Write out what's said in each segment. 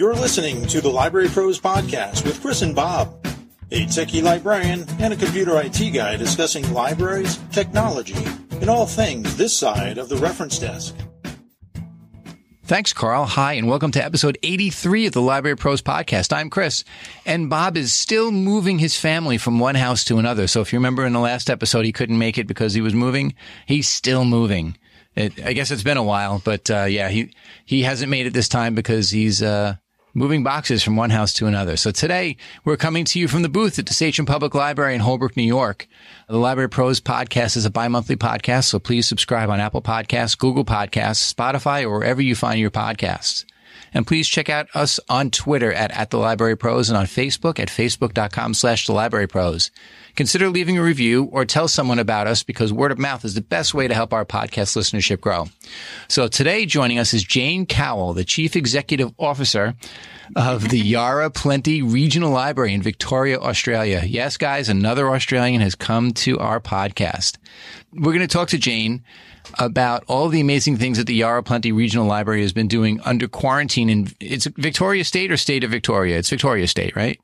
You're listening to the Library Pros Podcast with Chris and Bob, a techie librarian and a computer IT guy discussing libraries, technology, and all things this side of the reference desk. Thanks, Carl. Hi, and welcome to episode 83 of the Library Pros podcast. I'm Chris, and Bob is still moving his family from one house to another. So if you remember in the last episode, he couldn't make it because he was moving. He's still moving. It, I guess it's been a while, but uh, yeah, he he hasn't made it this time because he's uh, moving boxes from one house to another. So today we're coming to you from the booth at the Sachem Public Library in Holbrook, New York. The Library Pros podcast is a bi-monthly podcast, so please subscribe on Apple Podcasts, Google Podcasts, Spotify, or wherever you find your podcasts. And please check out us on Twitter at, at the Library Pros and on Facebook at facebook.com slash the Library Pros. Consider leaving a review or tell someone about us because word of mouth is the best way to help our podcast listenership grow. So today joining us is Jane Cowell, the Chief Executive Officer of the Yarra Plenty Regional Library in Victoria, Australia. Yes, guys, another Australian has come to our podcast. We're going to talk to Jane about all the amazing things that the Yarra Plenty Regional Library has been doing under quarantine in it's Victoria State or State of Victoria. It's Victoria State, right?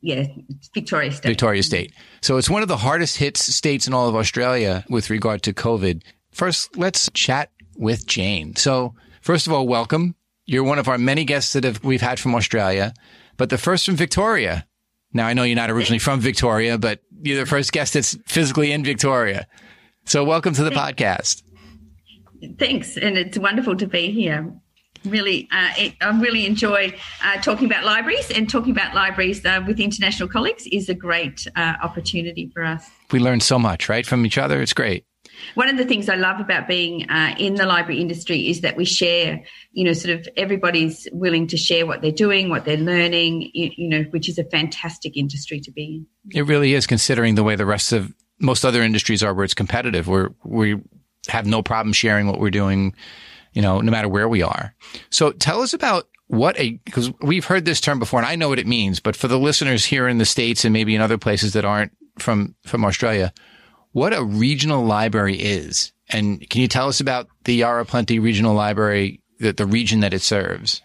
Yeah, Victoria State. Victoria State. So it's one of the hardest hit states in all of Australia with regard to COVID. First, let's chat with Jane. So, first of all, welcome. You're one of our many guests that have, we've had from Australia, but the first from Victoria. Now, I know you're not originally from Victoria, but you're the first guest that's physically in Victoria. So, welcome to the podcast. Thanks, and it's wonderful to be here. Really, uh, it, I really enjoy uh, talking about libraries, and talking about libraries uh, with international colleagues is a great uh, opportunity for us. We learn so much, right, from each other. It's great. One of the things I love about being uh, in the library industry is that we share, you know, sort of everybody's willing to share what they're doing, what they're learning, you, you know, which is a fantastic industry to be in. It really is, considering the way the rest of most other industries are where it's competitive, where we have no problem sharing what we're doing, you know, no matter where we are. So tell us about what a, because we've heard this term before and I know what it means, but for the listeners here in the States and maybe in other places that aren't from, from Australia, what a regional library is. And can you tell us about the Yarra Plenty Regional Library, the, the region that it serves?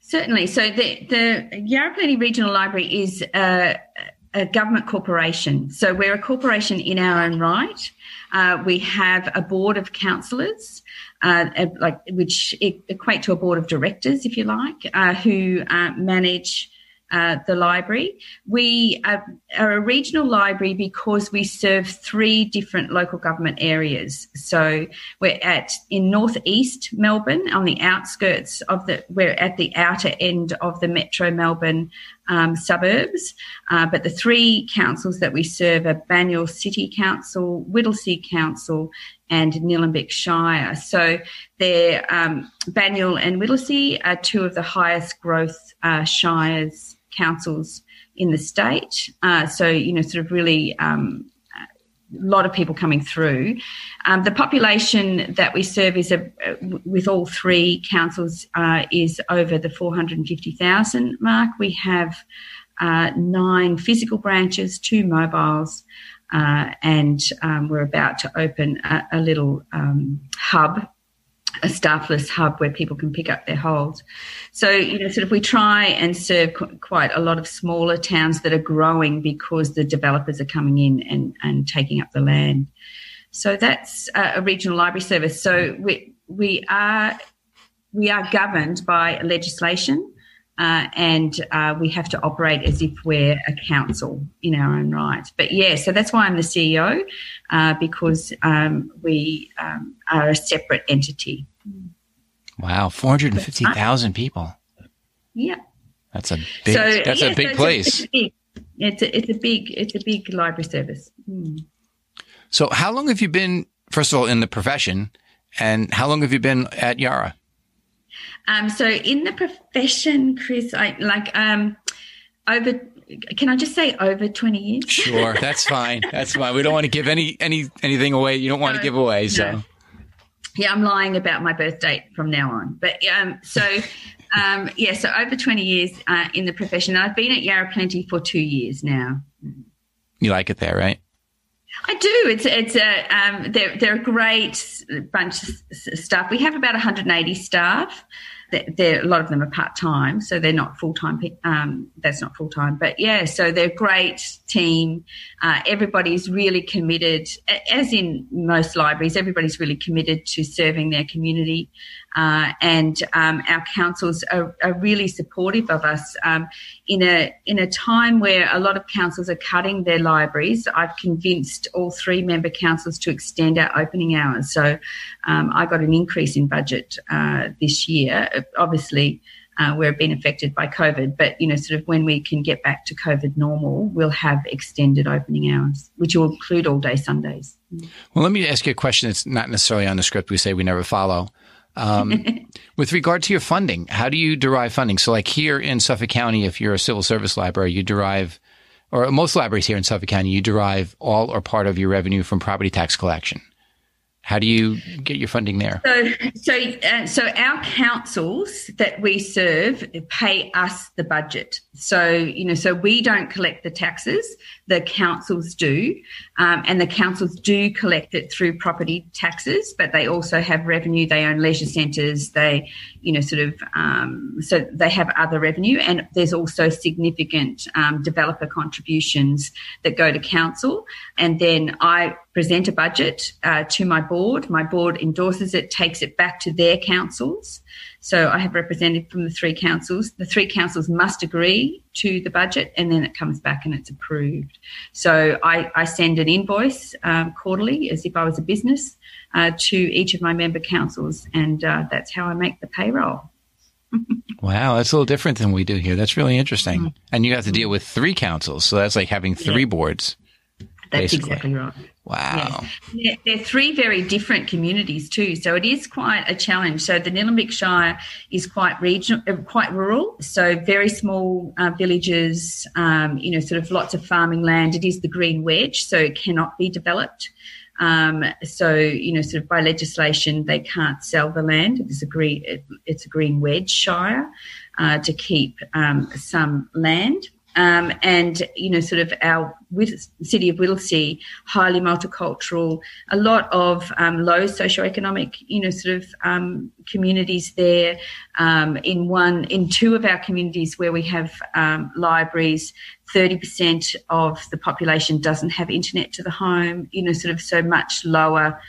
Certainly. So the, the Yarra Plenty Regional Library is a, a government corporation. So we're a corporation in our own right. Uh, we have a board of councillors, uh, like which equate to a board of directors, if you like, uh, who uh, manage uh, the library. We are, are, a regional library because we serve three different local government areas. So we're at in northeast Melbourne, on the outskirts of the, we're at the outer end of the Metro Melbourne um, suburbs. Uh, but the three councils that we serve are Banyule City Council, Whittlesea Council, and Nillumbik Shire. So they're um, Banyule and Whittlesea are two of the highest growth uh, shires councils in the state. Uh, so, you know, sort of really um, a lot of people coming through. Um, the population that we serve is a, with all three councils uh, is over the 450,000 mark. We have uh, nine physical branches, two mobiles, uh, and um, we're about to open a, a little um, hub a staffless hub where people can pick up their holds. So, you know, sort of we try and serve qu- quite a lot of smaller towns that are growing because the developers are coming in and, and taking up the land. So that's a regional library service. So we, we are, we are governed by legislation. Uh, and uh, we have to operate as if we're a council in our own right. But yeah, so that's why I'm the CEO uh, because um, we um, are a separate entity. Wow, four hundred and fifty thousand people. Yeah, that's a big. So, that's yeah, a big so place. It's a, big, it's a, it's a big it's a big library service. Hmm. So, how long have you been? First of all, in the profession, and how long have you been at Yarra? Um, so in the profession, Chris, I like um, over. Can I just say over twenty years? Sure, that's fine. That's fine. We don't want to give any any anything away. You don't want no, to give away, so. No. Yeah, I'm lying about my birth date from now on. But um, so um, yeah, so over twenty years uh, in the profession. I've been at Yarra Plenty for two years now. You like it there, right? I do. It's it's a um, they're they're a great bunch of staff. We have about 180 staff. They're, a lot of them are part time, so they're not full time. Um, that's not full time, but yeah, so they're a great team. Uh, everybody's really committed, as in most libraries. Everybody's really committed to serving their community, uh, and um, our councils are, are, really supportive of us. Um, in a in a time where a lot of councils are cutting their libraries, I've convinced all three member councils to extend our opening hours. So um, I got an increase in budget uh, this year. Obviously. Uh, we're being affected by COVID, but you know, sort of when we can get back to COVID normal, we'll have extended opening hours, which will include all day Sundays. Well, let me ask you a question that's not necessarily on the script we say we never follow. Um, with regard to your funding, how do you derive funding? So, like here in Suffolk County, if you're a civil service library, you derive, or most libraries here in Suffolk County, you derive all or part of your revenue from property tax collection. How do you get your funding there? So, so, uh, so our councils that we serve pay us the budget. So, you know, so we don't collect the taxes; the councils do, um, and the councils do collect it through property taxes. But they also have revenue. They own leisure centres. They, you know, sort of, um, so they have other revenue, and there's also significant um, developer contributions that go to council. And then I present a budget uh, to my board. My board endorses it, takes it back to their councils. So I have represented from the three councils. The three councils must agree to the budget and then it comes back and it's approved. So I, I send an invoice um, quarterly as if I was a business uh, to each of my member councils and uh, that's how I make the payroll. wow, that's a little different than we do here. That's really interesting. Mm-hmm. And you have to deal with three councils. So that's like having three yeah. boards. That's basically. exactly right. Wow. Yes. They're, three very different communities too. So it is quite a challenge. So the Nillumbik Shire is quite regional, uh, quite rural. So very small uh, villages, um, you know, sort of lots of farming land. It is the green wedge, so it cannot be developed. Um, so, you know, sort of by legislation, they can't sell the land. It's a green, it's a green wedge shire uh, to keep um, some land. Um, and you know, sort of our city of Whittlesea, highly multicultural, a lot of um, low socioeconomic, you know, sort of um, communities there. Um, in one, in two of our communities where we have um, libraries, thirty percent of the population doesn't have internet to the home. You know, sort of so much lower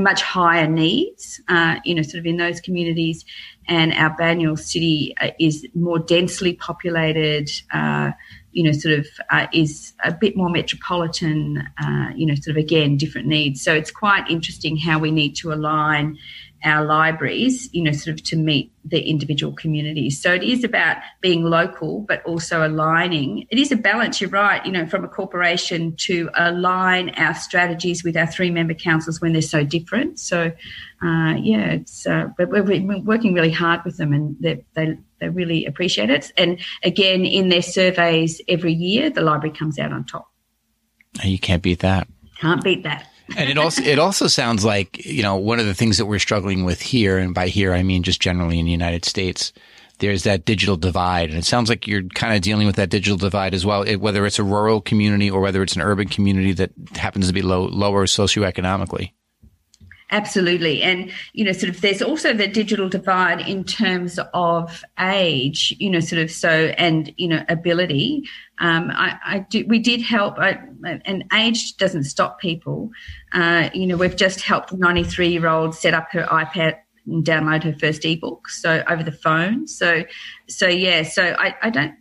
much higher needs, uh, you know, sort of in those communities. And our Banyule city uh, is more densely populated, uh, you know, sort of uh, is a bit more metropolitan, uh, you know, sort of again, different needs. So it's quite interesting how we need to align our libraries, you know, sort of to meet the individual communities. So it is about being local, but also aligning. It is a balance, you're right, you know, from a corporation to align our strategies with our three member councils when they're so different. So, uh, yeah, it's, uh, but we're, we're, working really hard with them and they, they, they really appreciate it. And again, in their surveys every year, the library comes out on top. You can't beat that. Can't beat that and it also it also sounds like you know one of the things that we're struggling with here, and by here I mean just generally in the United States, there's that digital divide, and it sounds like you're kind of dealing with that digital divide as well. It, whether it's a rural community or whether it's an urban community that happens to be low, lower socioeconomically. Absolutely. And, you know, sort of there's also the digital divide in terms of age, you know, sort of so, and, you know, ability. Um, I, I do, we did help, I, and age doesn't stop people. Uh, you know, we've just helped a 93 year old set up her iPad and download her first ebook. So over the phone. So, so yeah, so I, I don't,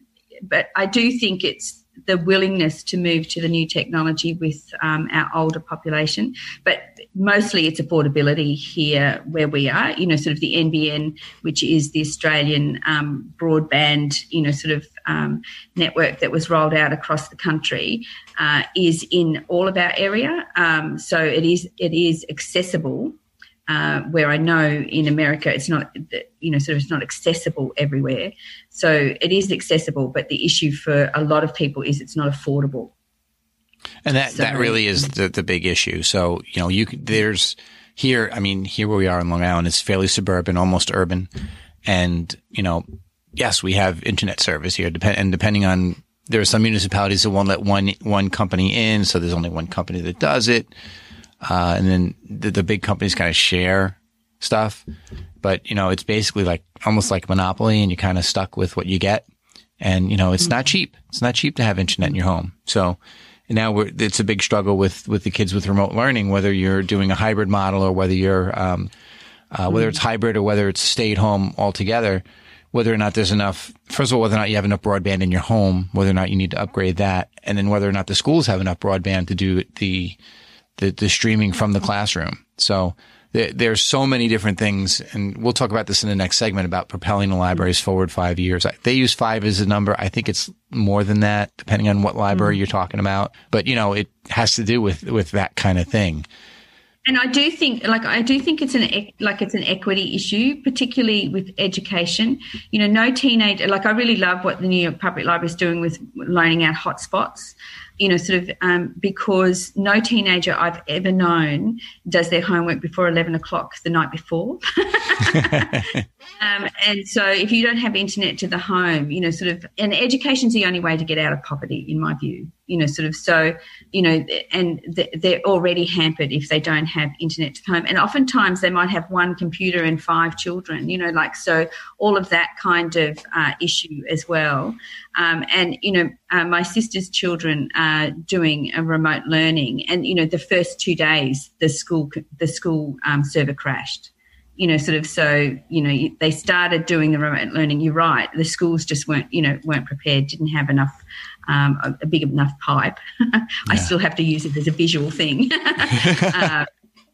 but I do think it's, the willingness to move to the new technology with um, our older population. But mostly it's affordability here where we are, you know, sort of the NBN, which is the Australian um, broadband, you know, sort of um, network that was rolled out across the country, uh, is in all of our area. Um, so it is it is accessible uh, where I know in America it's not, you know, sort of it's not accessible everywhere. So it is accessible, but the issue for a lot of people is it's not affordable. And that, so, that really is the, the big issue. So, you know, you there's here, I mean, here where we are in Long Island, it's fairly suburban, almost urban. And, you know, yes, we have internet service here. Depend, and depending on, there are some municipalities that won't let one, one company in. So there's only one company that does it. Uh, and then the, the big companies kind of share stuff. but you know, it's basically like almost like monopoly and you're kind of stuck with what you get. And you know, it's mm-hmm. not cheap. It's not cheap to have internet in your home. So now it's a big struggle with, with the kids with remote learning, whether you're doing a hybrid model or whether you're, um, uh, whether it's hybrid or whether it's stay at home altogether, whether or not there's enough, first of all, whether or not you have enough broadband in your home, whether or not you need to upgrade that, and then whether or not the schools have enough broadband to do the, the, the streaming from the classroom. So there, there's so many different things, and we'll talk about this in the next segment about propelling the libraries forward five years. They use five as a number. I think it's more than that, depending on what library mm-hmm. you're talking about. But you know, it has to do with with that kind of thing. And I do think, like, I do think it's an like it's an equity issue, particularly with education. You know, no teenager. Like, I really love what the New York Public Library is doing with loaning out hotspots you know, sort of um, because no teenager I've ever known does their homework before 11 o'clock the night before. um, and so if you don't have internet to the home, you know, sort of, and education's the only way to get out of poverty, in my view, you know, sort of, so, you know, and they're already hampered if they don't have internet to the home. And oftentimes they might have one computer and five children, you know, like, so all of that kind of uh, issue as well. Um, and you know, uh, my sister's children doing a remote learning, and you know, the first two days the school the school um, server crashed. You know, sort of so you know they started doing the remote learning. You're right, the schools just weren't you know weren't prepared, didn't have enough um, a, a, big enough pipe. I yeah. still have to use it as a visual thing. uh,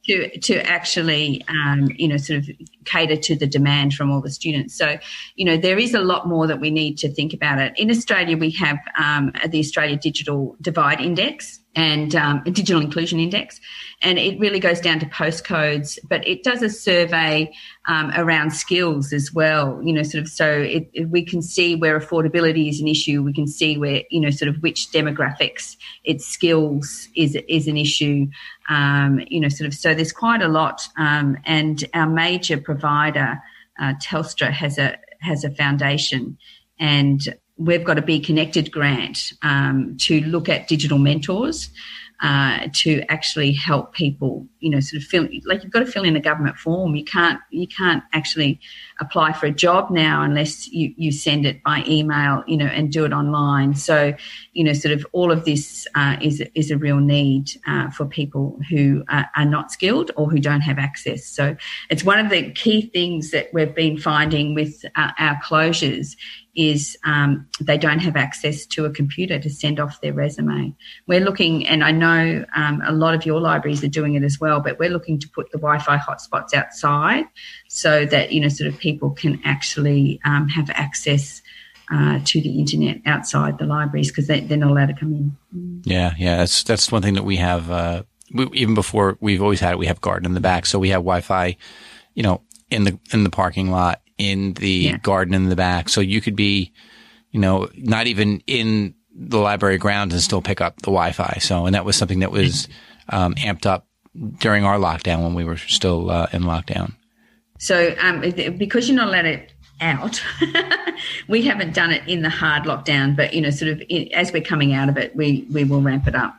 to to actually um, you know sort of cater to the demand from all the students. So you know there is a lot more that we need to think about it. In Australia, we have um, the Australia Digital Divide Index, and um, a digital inclusion index. And it really goes down to postcodes, but it does a survey um, around skills as well. You know, sort of so it, it, we can see where affordability is an issue. We can see where you know sort of which demographics its skills is is an issue. Um, you know, sort of so there's quite a lot. Um, and our major provider, uh, Telstra, has a has a foundation and we've got a Be Connected grant um, to look at digital mentors uh, to actually help people, you know, sort of fill like you've got to fill in a government form. You can't you can't actually apply for a job now unless you, you send it by email, you know, and do it online. So, you know, sort of all of this uh, is is a real need uh, for people who are, are not skilled or who don't have access. So, it's one of the key things that we've been finding with our, our closures is um, they don't have access to a computer to send off their resume. We're looking, and I know um, a lot of your libraries are doing it as well, but we're looking to put the Wi-Fi hotspots outside so that you know sort of people can actually um, have access uh, to the internet outside the libraries because they, are not allowed to come in. Yeah, yeah, that's that's one thing that we have. Uh, we, even before we've always had it, we have garden in the back, so we have Wi-Fi, you know, in the in the parking lot, in the yeah. garden in the back, so you could be, you know, not even in the library grounds and still pick up the Wi-Fi. So, and that was something that was um, amped up during our lockdown when we were still uh, in lockdown. So, um, because you're not allowed it out, we haven't done it in the hard lockdown, but you know, sort of as we're coming out of it, we we will ramp it up.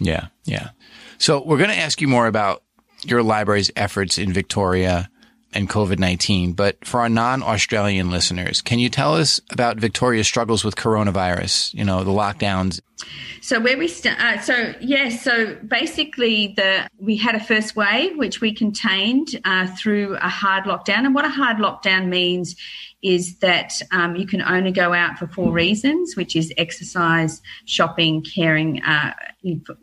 Yeah, yeah. So we're going to ask you more about your library's efforts in Victoria and COVID 19. But for our non Australian listeners, can you tell us about Victoria's struggles with coronavirus, you know, the lockdowns? So where we start, uh, so yes, so basically the we had a first wave which we contained uh, through a hard lockdown, and what a hard lockdown means is that um, you can only go out for four reasons, which is exercise, shopping, caring uh,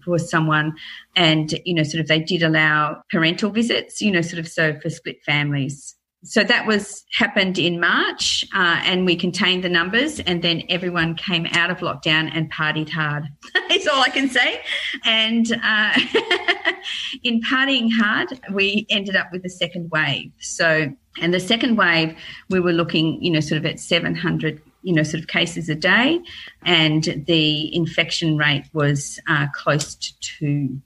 for someone, and you know, sort of they did allow parental visits, you know, sort of so for split families so that was happened in March, uh, and we contained the numbers, and then everyone came out of lockdown and partied hard. That's all I can say. And uh, in partying hard, we ended up with the second wave. So, and the second wave, we were looking, you know, sort of at 700 you know, sort of cases a day, and the infection rate was uh, close to two.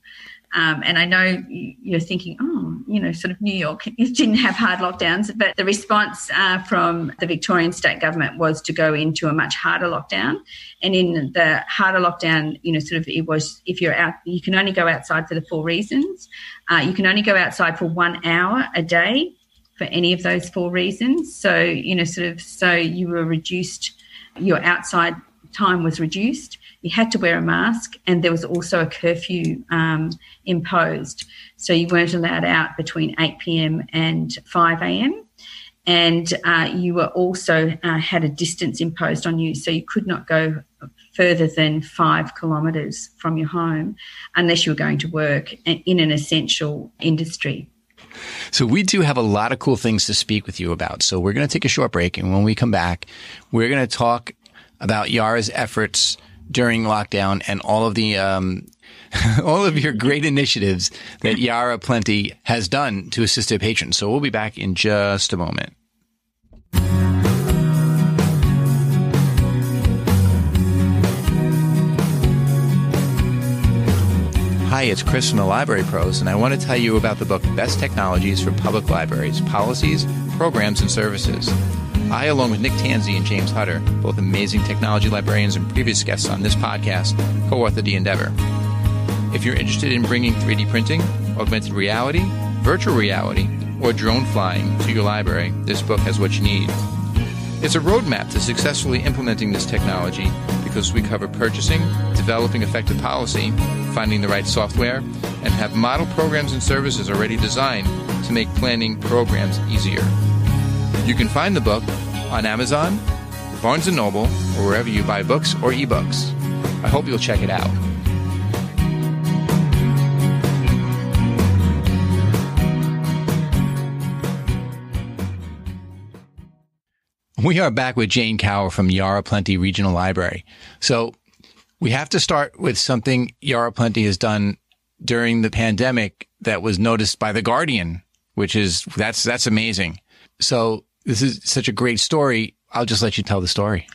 Um, and I know you're thinking, oh, you know, sort of New York didn't have hard lockdowns, but the response uh, from the Victorian state government was to go into a much harder lockdown. And in the harder lockdown, you know, sort of it was if you're out, you can only go outside for the four reasons. Uh, you can only go outside for one hour a day for any of those four reasons. So, you know, sort of, so you were reduced, your outside time was reduced, you had to wear a mask, and there was also a curfew um, imposed. So you weren't allowed out between 8 p.m. and 5 a.m. And uh, you were also uh, had a distance imposed on you, so you could not go further than five kilometres from your home unless you were going to work in an essential industry. So we do have a lot of cool things to speak with you about. So we're going to take a short break. And when we come back, we're going to talk about Yarra's efforts during lockdown and all of the, um, all of your great initiatives that Yarra Plenty has done to assist their patrons. So we'll be back in just a moment. Hi, it's Chris from the Library Pros, and I want to tell you about the book Best Technologies for Public Libraries Policies, Programs, and Services. I, along with Nick Tanzi and James Hutter, both amazing technology librarians and previous guests on this podcast, co authored the endeavor. If you're interested in bringing 3D printing, augmented reality, virtual reality, or drone flying to your library, this book has what you need. It's a roadmap to successfully implementing this technology because we cover purchasing, developing effective policy, finding the right software, and have model programs and services already designed to make planning programs easier. You can find the book on Amazon, Barnes & Noble, or wherever you buy books or ebooks. I hope you'll check it out. We are back with Jane Cowell from Yarra Plenty Regional Library. So we have to start with something Yarra Plenty has done during the pandemic that was noticed by the Guardian, which is that's that's amazing. So this is such a great story. I'll just let you tell the story.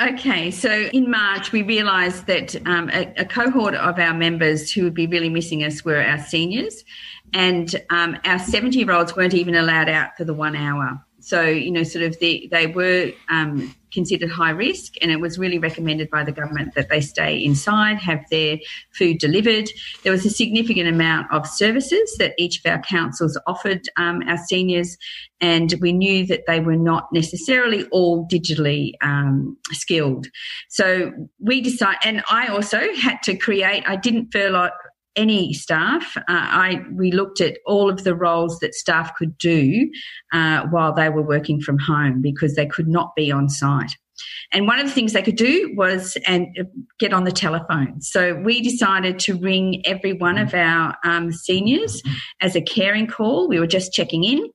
Okay, so in March, we realised that um, a, a, cohort of our members who would be really missing us were our seniors, and um, our 70 year olds weren't even allowed out for the one hour. So, you know, sort of the, they were um, considered high risk, and it was really recommended by the government that they stay inside, have their food delivered. There was a significant amount of services that each of our councils offered um, our seniors, and we knew that they were not necessarily all digitally um, skilled. So we decided, and I also had to create, I didn't feel like any staff. Uh, I we looked at all of the roles that staff could do uh, while they were working from home because they could not be on site. And one of the things they could do was and uh, get on the telephone. So we decided to ring every one of our um, seniors as a caring call. We were just checking in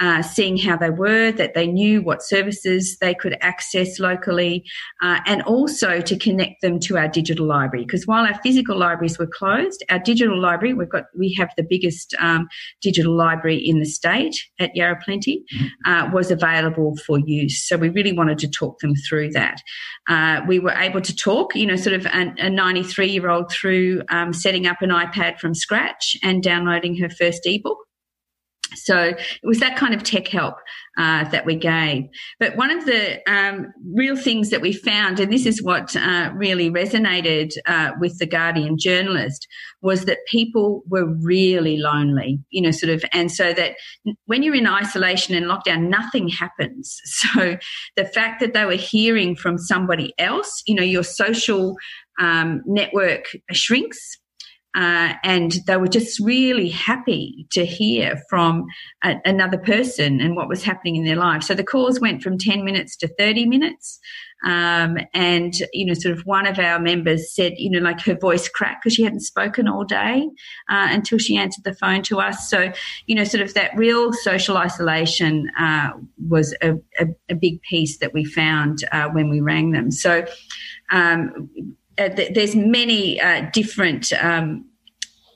uh, seeing how they were, that they knew what services they could access locally, uh, and also to connect them to our digital library. Because while our physical libraries were closed, our digital library we've got we have the biggest um, digital library in the state at Yarra Plenty mm-hmm. uh, was available for use. So we really wanted to talk them through that. Uh, we were able to talk, you know, sort of a 93 year old through um, setting up an iPad from scratch and downloading her first ebook. So it was that kind of tech help uh, that we gave. But one of the um, real things that we found, and this is what uh, really resonated uh, with the Guardian journalist, was that people were really lonely, you know, sort of, and so that when you're in isolation and lockdown, nothing happens. So the fact that they were hearing from somebody else, you know, your social um, network shrinks uh, and they were just really happy to hear from a, another person and what was happening in their life. So the calls went from 10 minutes to 30 minutes. Um, and, you know, sort of one of our members said, you know, like her voice cracked because she hadn't spoken all day uh, until she answered the phone to us. So, you know, sort of that real social isolation uh, was a, a, a, big piece that we found uh, when we rang them. So, um, th- there's many uh, different um,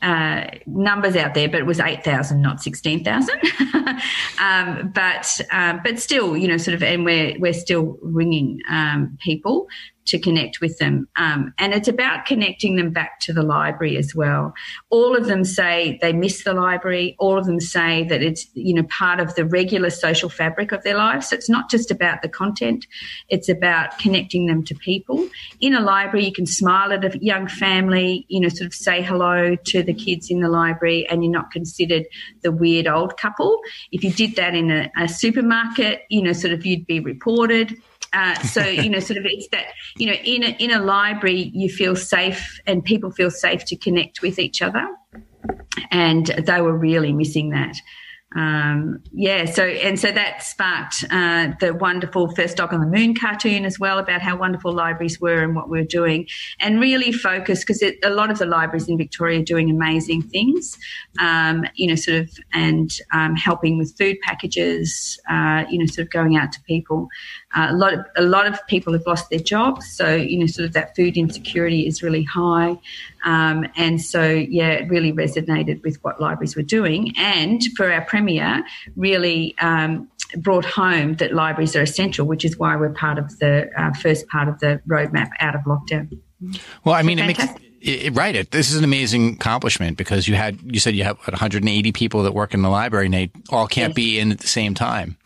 uh, numbers out there, but it was eight thousand, not sixteen thousand. um, but um, but still, you know, sort of, and we're we're still ringing um, people. To connect with them. Um, and it's about connecting them back to the library as well. All of them say they miss the library. All of them say that it's, you know, part of the regular social fabric of their lives. So it's not just about the content. It's about connecting them to people. In a library, you can smile at a young family, you know, sort of say hello to the kids in the library and you're not considered the weird old couple. If you did that in a, a supermarket, you know, sort of you'd be reported. Uh, so you know, sort of, it's that you know, in a, in a library, you feel safe, and people feel safe to connect with each other, and they were really missing that. Um, yeah, so and so that sparked uh, the wonderful First Dog on the Moon cartoon as well about how wonderful libraries were and what we are doing, and really focused because a lot of the libraries in Victoria are doing amazing things, um, you know, sort of and um, helping with food packages, uh, you know, sort of going out to people. Uh, a lot of a lot of people have lost their jobs, so you know, sort of that food insecurity is really high, um, and so yeah, it really resonated with what libraries were doing, and for our premier, really um, brought home that libraries are essential, which is why we're part of the uh, first part of the roadmap out of lockdown. Well, I mean, it makes. It, right. It, this is an amazing accomplishment because you had, you said you have 180 people that work in the library and they all can't yes. be in at the same time.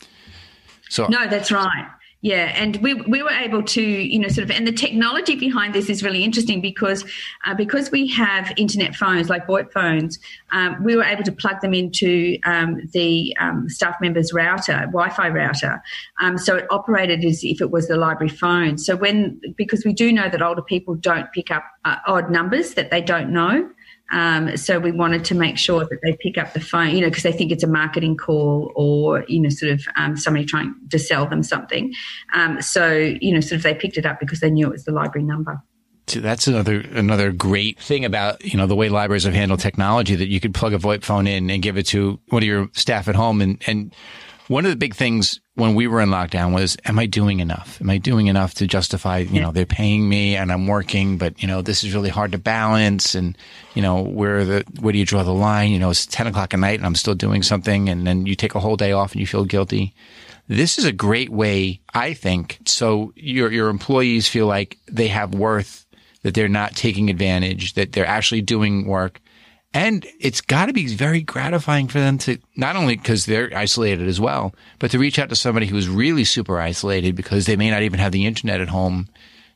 So no, that's right. Yeah, and we, we were able to, you know, sort of, and the technology behind this is really interesting because uh, because we have internet phones like VoIP phones, um, we were able to plug them into um, the um, staff member's router, Wi-Fi router, um, so it operated as if it was the library phone. So when because we do know that older people don't pick up uh, odd numbers that they don't know. Um, so we wanted to make sure that they pick up the phone, you know, because they think it's a marketing call or, you know, sort of um, somebody trying to sell them something. Um, so, you know, sort of they picked it up because they knew it was the library number. That's another another great thing about you know the way libraries have handled technology that you could plug a VoIP phone in and give it to one of your staff at home and and one of the big things when we were in lockdown was, am I doing enough? Am I doing enough to justify, you know, they're paying me and I'm working, but, you know, this is really hard to balance. And, you know, where the, where do you draw the line? You know, it's 10 o'clock at night and I'm still doing something. And then you take a whole day off and you feel guilty. This is a great way, I think. So your, your employees feel like they have worth, that they're not taking advantage, that they're actually doing work and it's got to be very gratifying for them to not only because they're isolated as well, but to reach out to somebody who's really super isolated because they may not even have the internet at home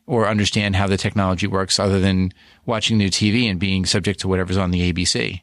or understand how the technology works other than watching new TV and being subject to whatever's on the ABC.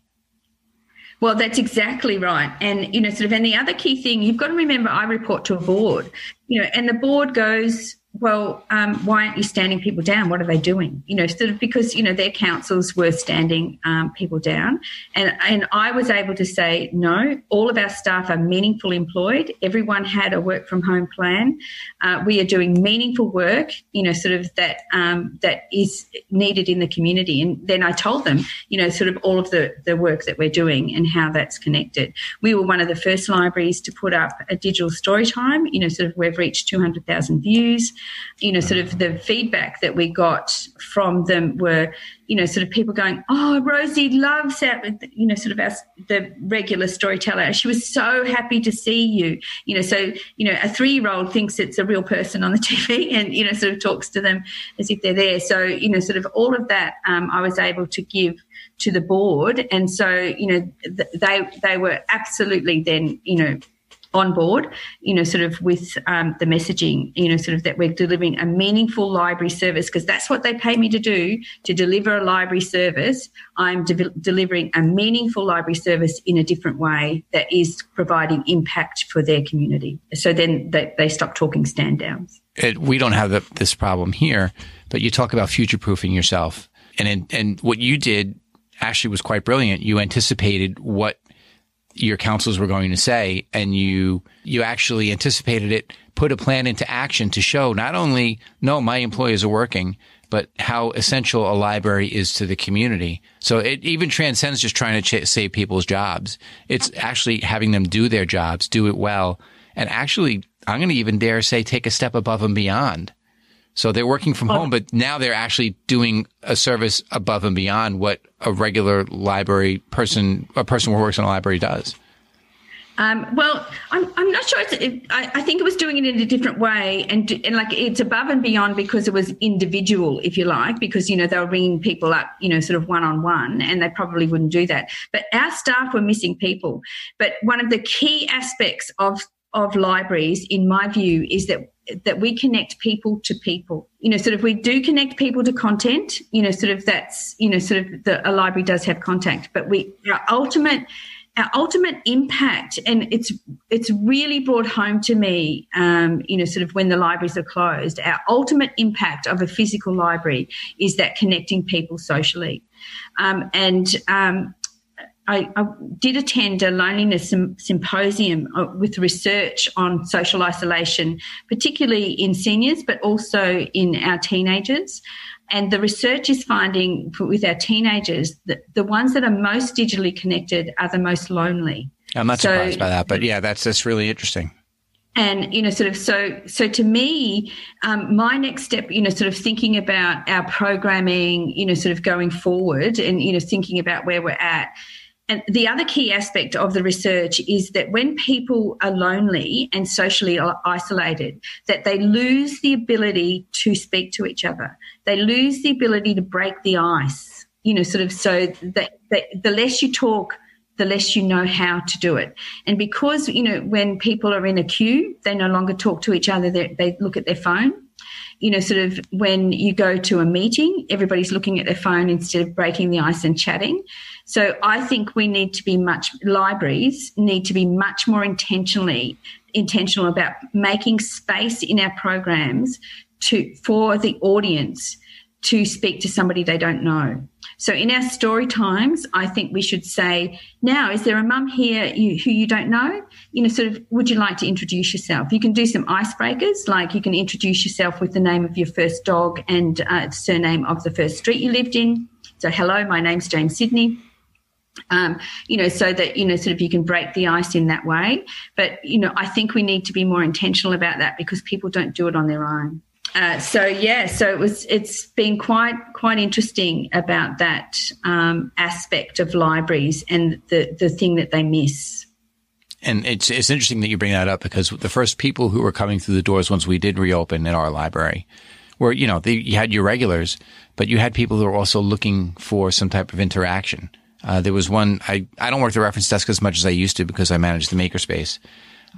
Well, that's exactly right. And, you know, sort of, and the other key thing, you've got to remember I report to a board, you know, and the board goes, well, um, why aren't you standing people down? What are they doing? You know, sort of because you know their councils were standing um, people down, and and I was able to say no. All of our staff are meaningful employed. Everyone had a work from home plan. Uh, we are doing meaningful work. You know, sort of that um, that is needed in the community. And then I told them, you know, sort of all of the the work that we're doing and how that's connected. We were one of the first libraries to put up a digital story time. You know, sort of we've reached two hundred thousand views you know, sort of the feedback that we got from them were, you know, sort of people going, "Oh, Rosie loves that," you know, sort of as the regular storyteller. She was so happy to see you, you know. So, you know, a three-year-old thinks it's a real person on the TV, and you know, sort of talks to them as if they're there. So, you know, sort of all of that, um, I was able to give to the board, and so, you know, they they were absolutely then, you know on board, you know, sort of with um, the messaging, you know, sort of that we're delivering a meaningful library service because that's what they pay me to do to deliver a library service. I'm de- delivering a meaningful library service in a different way that is providing impact for their community. So then they, they stop talking stand downs. It, we don't have the, this problem here, but you talk about future proofing yourself. And, and what you did actually was quite brilliant. You anticipated what your councils were going to say and you you actually anticipated it put a plan into action to show not only no my employees are working but how essential a library is to the community. So it even transcends just trying to ch- save people's jobs. It's actually having them do their jobs do it well. And actually i'm going to even dare say take a step above and beyond so they're working from home, but now they're actually doing a service above and beyond what a regular library person, a person who works in a library does. Um, well, I'm, I'm not sure. It, I, I, think it was doing it in a different way, and, and like it's above and beyond because it was individual, if you like, because you know they were bringing people up, you know, sort of one on one, and they probably wouldn't do that. But our staff were missing people. But one of the key aspects of of libraries, in my view, is that that we connect people to people. You know, sort of we do connect people to content. You know, sort of that's you know, sort of the, a library does have contact, but we our ultimate our ultimate impact, and it's it's really brought home to me, um, you know, sort of when the libraries are closed. Our ultimate impact of a physical library is that connecting people socially, um, and um, I, I, did attend a loneliness symposium uh, with research on social isolation, particularly in seniors, but also in our teenagers. And the research is finding with our teenagers that the ones that are most digitally connected are the most lonely. I'm not so, surprised by that, but yeah, that's that's really interesting. And you know, sort of so so to me, um, my next step, you know, sort of thinking about our programming, you know, sort of going forward, and you know, thinking about where we're at. And the other key aspect of the research is that when people are lonely and socially isolated, that they lose the ability to speak to each other. They lose the ability to break the ice. You know, sort of so that, that the less you talk, the less you know how to do it. And because, you know, when people are in a queue, they no longer talk to each other, they, they look at their phone you know, sort of when you go to a meeting, everybody's looking at their phone instead of breaking the ice and chatting. So I think we need to be much, libraries need to be much more intentionally intentional about making space in our programs to for the audience to speak to somebody they don't know. So in our story times, I think we should say, now, is there a mum here you, who you don't know? You know, sort of, would you like to introduce yourself? You can do some icebreakers, like you can introduce yourself with the name of your first dog and uh, surname of the first street you lived in. So, hello, my name's James Sydney. Um, you know, so that, you know, sort of you can break the ice in that way. But, you know, I think we need to be more intentional about that because people don't do it on their own. Uh, so yeah, so it was. It's been quite quite interesting about that um, aspect of libraries and the the thing that they miss. And it's it's interesting that you bring that up because the first people who were coming through the doors once we did reopen in our library were you know they, you had your regulars, but you had people who were also looking for some type of interaction. Uh, there was one I I don't work the reference desk as much as I used to because I manage the makerspace.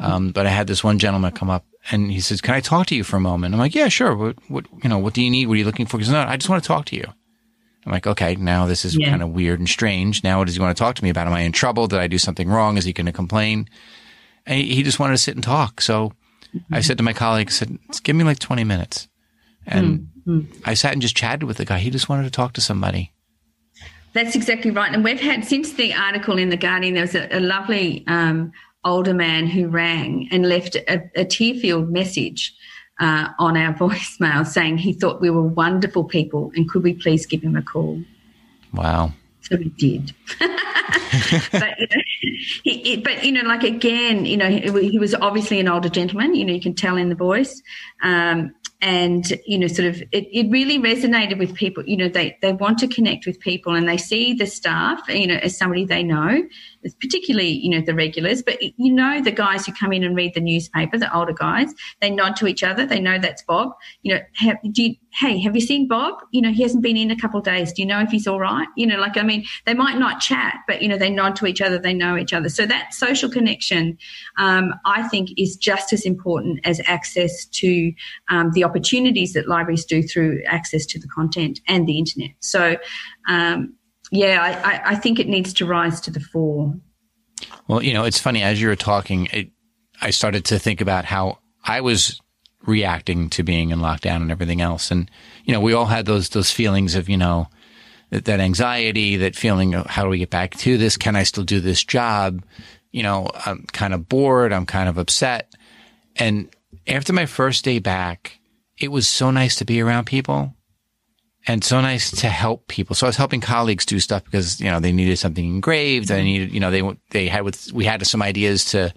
Um, but I had this one gentleman come up and he says, "Can I talk to you for a moment?" I'm like, "Yeah, sure. What, what, you know, what do you need? What are you looking for?" He says, "No, I just want to talk to you." I'm like, "Okay, now this is yeah. kind of weird and strange. Now, what does he want to talk to me about? Am I in trouble? Did I do something wrong? Is he going to complain?" And he, he, just wanted to sit and talk. So mm-hmm. I said to my colleague, I "said Give me like 20 minutes," and mm-hmm. I sat and just chatted with the guy. He just wanted to talk to somebody. That's exactly right. And we've had since the article in the Guardian, there was a, a lovely. Um, older man who rang and left a, a tear-filled message uh, on our voicemail saying he thought we were wonderful people and could we please give him a call. Wow. So we did. but, you know, he, but, you know, like again, you know, he, he, was obviously an older gentleman, you know, you can tell in the voice. Um, and you know sort of it, it really resonated with people you know they they want to connect with people and they see the staff you know as somebody they know particularly you know the regulars but you know the guys who come in and read the newspaper the older guys they nod to each other they know that's bob. You know have, do you, hey have you seen bob? You know he hasn't been in a couple of days. Do you know if he's all right? You know like i mean they might not chat but you know they nod to each other they know each other. So that social connection um, i think is just as important as access to um, the opportunities that libraries do through access to the content and the internet. So, um, yeah, I, I, think it needs to rise to the fore. Well, you know, it's funny as you were talking, it, I started to think about how I was reacting to being in lockdown and everything else, and you know, we all had those those feelings of you know that, that anxiety, that feeling of how do we get back to this? Can I still do this job? You know, I'm kind of bored. I'm kind of upset, and after my first day back, it was so nice to be around people and so nice to help people. So I was helping colleagues do stuff because, you know, they needed something engraved. I needed, you know, they, they had with, we had some ideas to,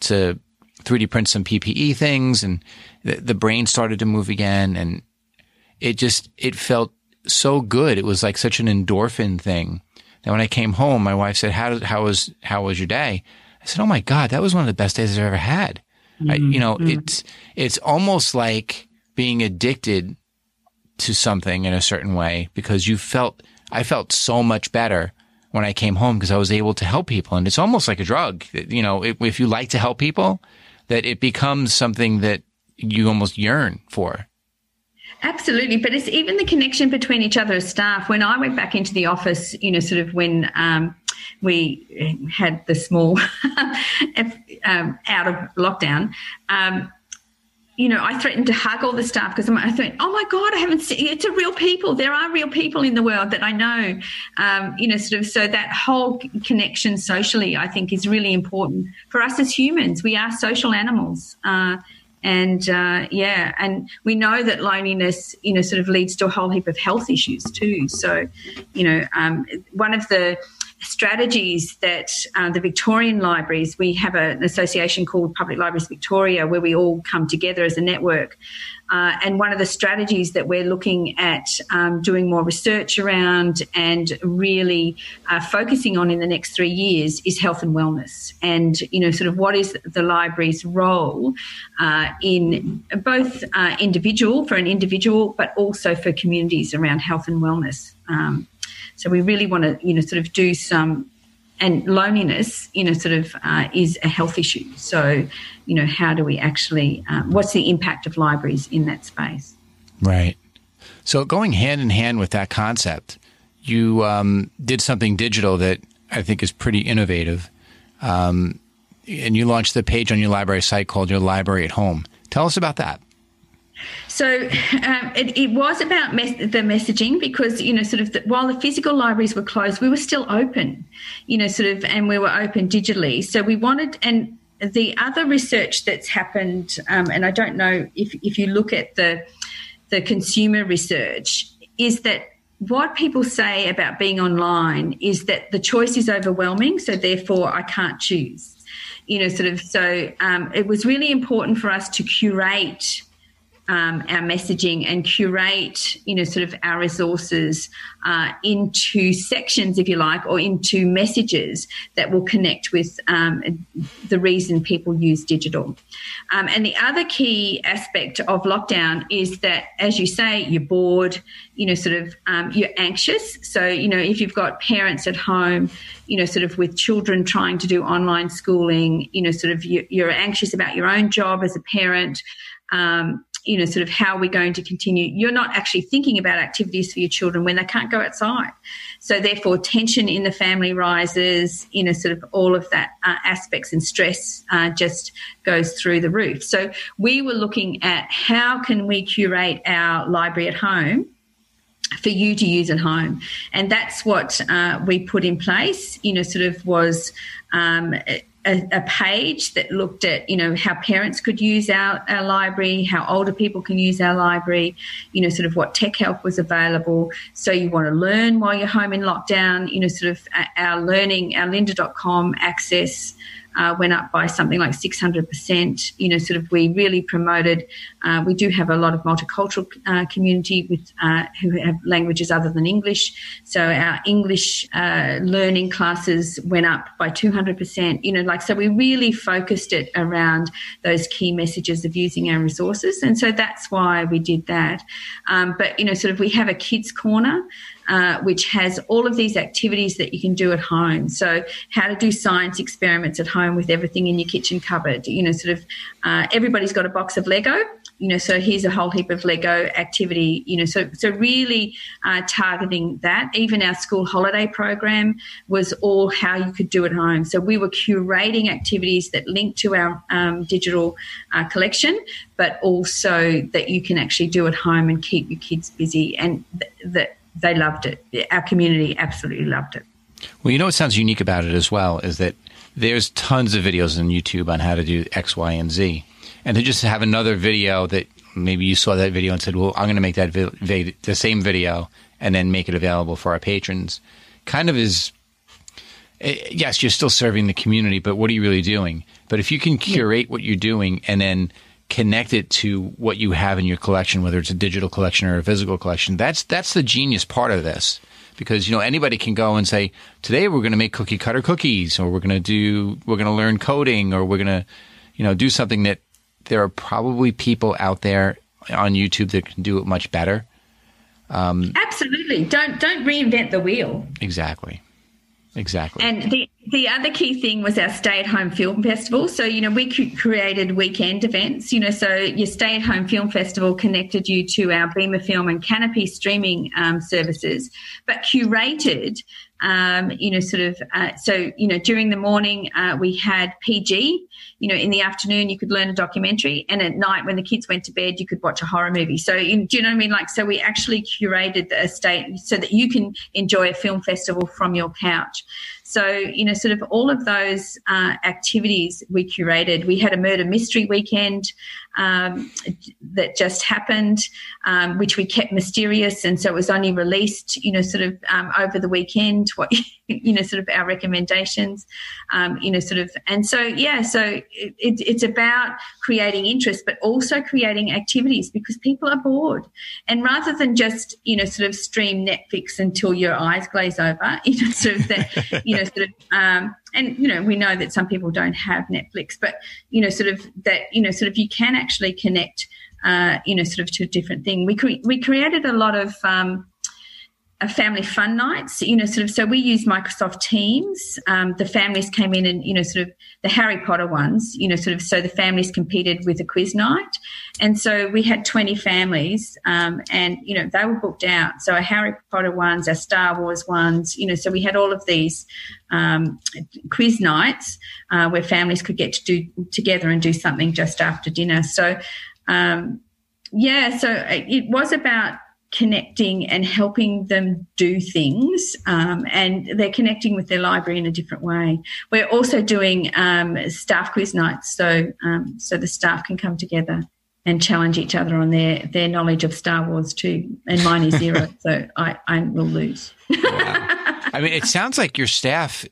to 3D print some PPE things and the, the brain started to move again. And it just, it felt so good. It was like such an endorphin thing that when I came home, my wife said, how, how was, how was your day? I I said, "Oh my God, that was one of the best days I've ever had." Mm-hmm. I, you know, mm-hmm. it's it's almost like being addicted to something in a certain way because you felt I felt so much better when I came home because I was able to help people, and it's almost like a drug. You know, if, if you like to help people, that it becomes something that you almost yearn for. Absolutely, but it's even the connection between each other as staff. When I went back into the office, you know, sort of when um, we had the small um, out of lockdown, um, you know, I threatened to hug all the staff because I thought, oh my God, I haven't seen it's a real people. There are real people in the world that I know. Um, you know, sort of so that whole connection socially, I think, is really important for us as humans. We are social animals. Uh, and uh, yeah, and we know that loneliness, you know, sort of leads to a whole heap of health issues too. So, you know, um, one of the strategies that uh, the Victorian libraries, we have a, an association called Public Libraries Victoria where we all come together as a network. Uh, and one of the strategies that we're looking at um, doing more research around and really uh, focusing on in the next three years is health and wellness. And, you know, sort of what is the library's role uh, in both uh, individual, for an individual, but also for communities around health and wellness. Um, so we really want to, you know, sort of do some, and loneliness, you know, sort of uh, is a health issue. So, you know, how do we actually, um, what's the impact of libraries in that space? Right. So going hand in hand with that concept, you um, did something digital that I think is pretty innovative. Um, and you launched the page on your library site called Your Library at Home. Tell us about that. So um, it, it, was about mes- the messaging because you know, sort of, the, while the physical libraries were closed, we were still open, you know, sort of, and we were open digitally. So we wanted, and the other research that's happened, um, and I don't know if if you look at the the consumer research, is that what people say about being online is that the choice is overwhelming, so therefore I can't choose. You know, sort of. So um, it was really important for us to curate um, our messaging and curate, you know, sort of our resources uh, into sections, if you like, or into messages that will connect with um, the reason people use digital. Um, and the other key aspect of lockdown is that, as you say, you're bored, you know, sort of um, you're anxious. So, you know, if you've got parents at home, you know, sort of with children trying to do online schooling, you know, sort of you're anxious about your own job as a parent. Um, you know, sort of how we're going to continue. You're not actually thinking about activities for your children when they can't go outside. So therefore, tension in the family rises. You know, sort of all of that uh, aspects and stress uh, just goes through the roof. So we were looking at how can we curate our library at home for you to use at home. And that's what uh, we put in place, you know, sort of was um, a, a, page that looked at you know how parents could use our, our library how older people can use our library you know sort of what tech help was available. So you want to learn while you're home in lockdown you know sort of uh, our learning our lynda.com access uh, went up by something like 600%. You know, sort of we really promoted, uh, we do have a lot of multicultural uh, community with uh, who have languages other than English. So our English uh, learning classes went up by 200%. You know, like, so we really focused it around those key messages of using our resources. And so that's why we did that. Um, but, you know, sort of we have a kids corner uh, which has all of these activities that you can do at home. So, how to do science experiments at home with everything in your kitchen cupboard. You know, sort of uh, everybody's got a box of Lego. You know, so here's a whole heap of Lego activity. You know, so so really uh, targeting that. Even our school holiday program was all how you could do at home. So we were curating activities that link to our um, digital uh, collection, but also that you can actually do at home and keep your kids busy and th- that they loved it. Our community absolutely loved it. Well, you know what sounds unique about it as well is that there's tons of videos on YouTube on how to do X, Y, and Z. And to just have another video that maybe you saw that video and said, well, I'm going to make that vi- vi- the same video and then make it available for our patrons kind of is eh, yes, you're still serving the community, but what are you really doing? But if you can curate what you're doing and then connect it to what you have in your collection, whether it's a digital collection or a physical collection. That's that's the genius part of this because you know anybody can go and say today we're going to make cookie cutter cookies or we're going to do we're going to learn coding or we're going to you know do something that there are probably people out there on YouTube that can do it much better. Um, Absolutely. Don't don't reinvent the wheel. Exactly. Exactly. And the the other key thing was our stay at home film festival. So, you know, we created weekend events, you know, so your stay at home film festival connected you to our Beamafilm and Kanopy streaming um, services, but curated um, you know, sort of, uh, so, you know, during the morning, uh, we had PG, you know, in the afternoon, you could learn a documentary. And at night, when the kids went to bed, you could watch a horror movie. So, do you know what I mean? Like, so we actually curated the estate so that you can enjoy a film festival from your couch. So, you know, sort of all of those uh, activities we curated. We had a murder mystery weekend um, that just happened, um, which we kept mysterious. And so it was only released, you know, sort of um, over the weekend, what, you know, sort of our recommendations, um, you know, sort of. And so, yeah, so it, it's about creating interest, but also creating activities because people are bored. And rather than just, you know, sort of stream Netflix until your eyes glaze over, you know, sort of that, you know, sort of, um, and you know, we know that some people don't have Netflix, but you know, sort of that, you know, sort of you can actually connect, uh, you know, sort of to a different thing. We cre- we created a lot of um, a family fun nights, you know, sort of. So we use Microsoft Teams. Um, the families came in and, you know, sort of the Harry Potter ones, you know, sort of. So the families competed with a quiz night, and so we had twenty families, um, and you know they were booked out. So our Harry Potter ones, our Star Wars ones, you know. So we had all of these um, quiz nights uh, where families could get to do together and do something just after dinner. So um, yeah, so it was about connecting and helping them do things um, and they're connecting with their library in a different way we're also doing um, staff quiz nights so um, so the staff can come together and challenge each other on their their knowledge of star wars too and mine is zero so i i will lose wow. i mean it sounds like your staff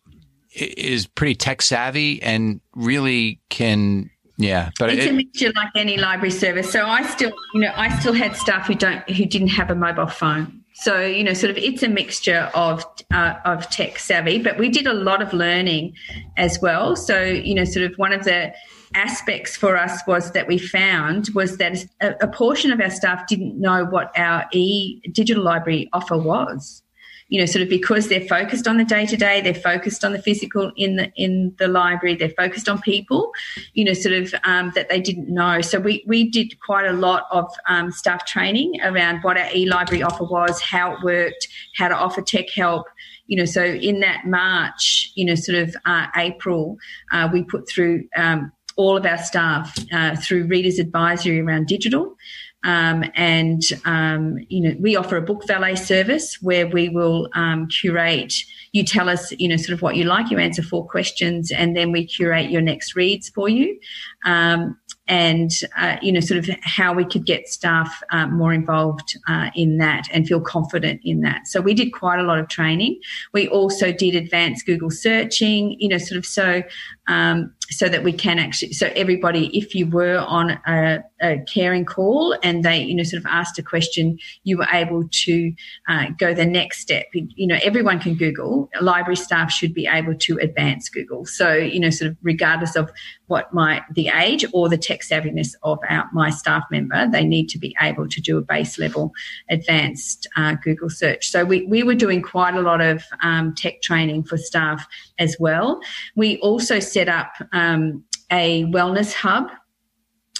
is pretty tech savvy and really can yeah, but it's it, a mixture like any library service. So I still, you know, I still had staff who don't who didn't have a mobile phone. So you know, sort of, it's a mixture of uh, of tech savvy, but we did a lot of learning as well. So you know, sort of one of the aspects for us was that we found was that a, a portion of our staff didn't know what our e digital library offer was you know, sort of because they're focused on the day to day, they're focused on the physical in the in the library, they're focused on people, you know, sort of um, that they didn't know. So we we did quite a lot of um, staff training around what our e-library offer was, how it worked, how to offer tech help. You know, so in that March, you know, sort of uh, April, uh, we put through um, all of our staff uh, through Readers Advisory around digital. Um, and um, you know we offer a book valet service where we will um, curate you tell us you know sort of what you like you answer four questions and then we curate your next reads for you. Um, and uh, you know sort of how we could get staff uh, more involved uh, in that and feel confident in that. So we did quite a lot of training. We also did advanced google searching you know sort of so um, so that we can actually so everybody if you were on a, a, caring call and they you know sort of asked a question you were able to uh, go the next step. You know everyone can google. Library staff should be able to advance google. So you know sort of regardless of what my the age or the tech savviness of our my staff member they need to be able to do a base level advanced uh, google search. So we, we were doing quite a lot of um, tech training for staff as well. We also set up um, a wellness hub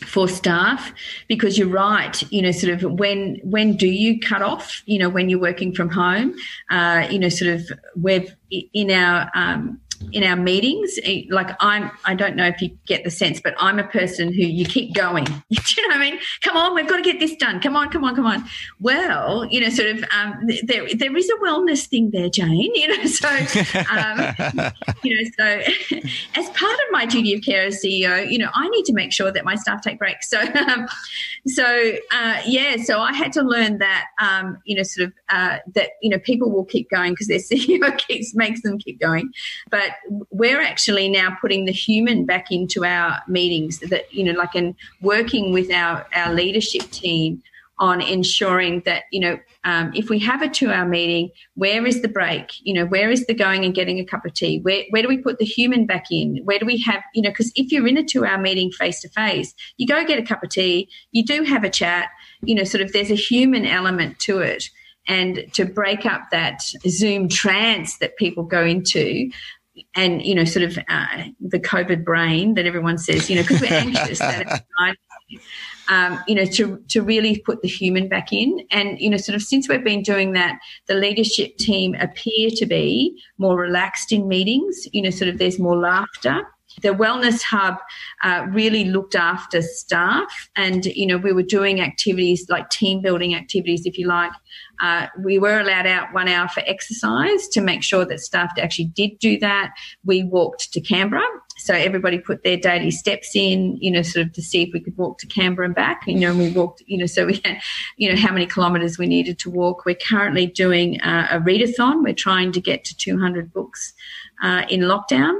for staff because you're right you know sort of when when do you cut off you know when you're working from home? Uh, you know sort of we've in our um, in our meetings eh, like i'm i don't know if you get the sense but i'm a person who you keep going. Do you know what i mean? Come on we've got to get this done. Come on come on come on. Well you know sort of um, there there is a wellness thing there jane you know so um, you know so as part of my duty of care as ceo you know i need to make sure that my staff take breaks. So um, so uh, yeah so i had to learn that um, you know sort of uh, that you know people will keep going because their ceo keeps makes them keep going. But we're actually now putting the human back into our meetings that, you know, like in working with our, our leadership team on ensuring that you know um, if we have a two-hour meeting, where is the break? You know, where is the going and getting a cup of tea? Where where do we put the human back in? Where do we have you know? Because if you're in a two-hour meeting face to face, you go get a cup of tea, you do have a chat. You know, sort of there's a human element to it and to break up that Zoom trance that people go into. And you know, sort of uh, the COVID brain that everyone says, you know, because we're anxious. that um, you know, to, to really put the human back in. And, you know, sort of since we've been doing that, the leadership team appear to be more relaxed in meetings. You know, sort of there's more laughter. The Wellness Hub uh, really looked after staff, and you know we were doing activities like team building activities, if you like. Uh, we were allowed out one hour for exercise to make sure that staff actually did do that. We walked to Canberra, so everybody put their daily steps in, you know, sort of to see if we could walk to Canberra and back. You know, we walked, you know, so we had, you know, how many kilometres we needed to walk. We're currently doing uh, a readathon. We're trying to get to 200 books uh, in lockdown.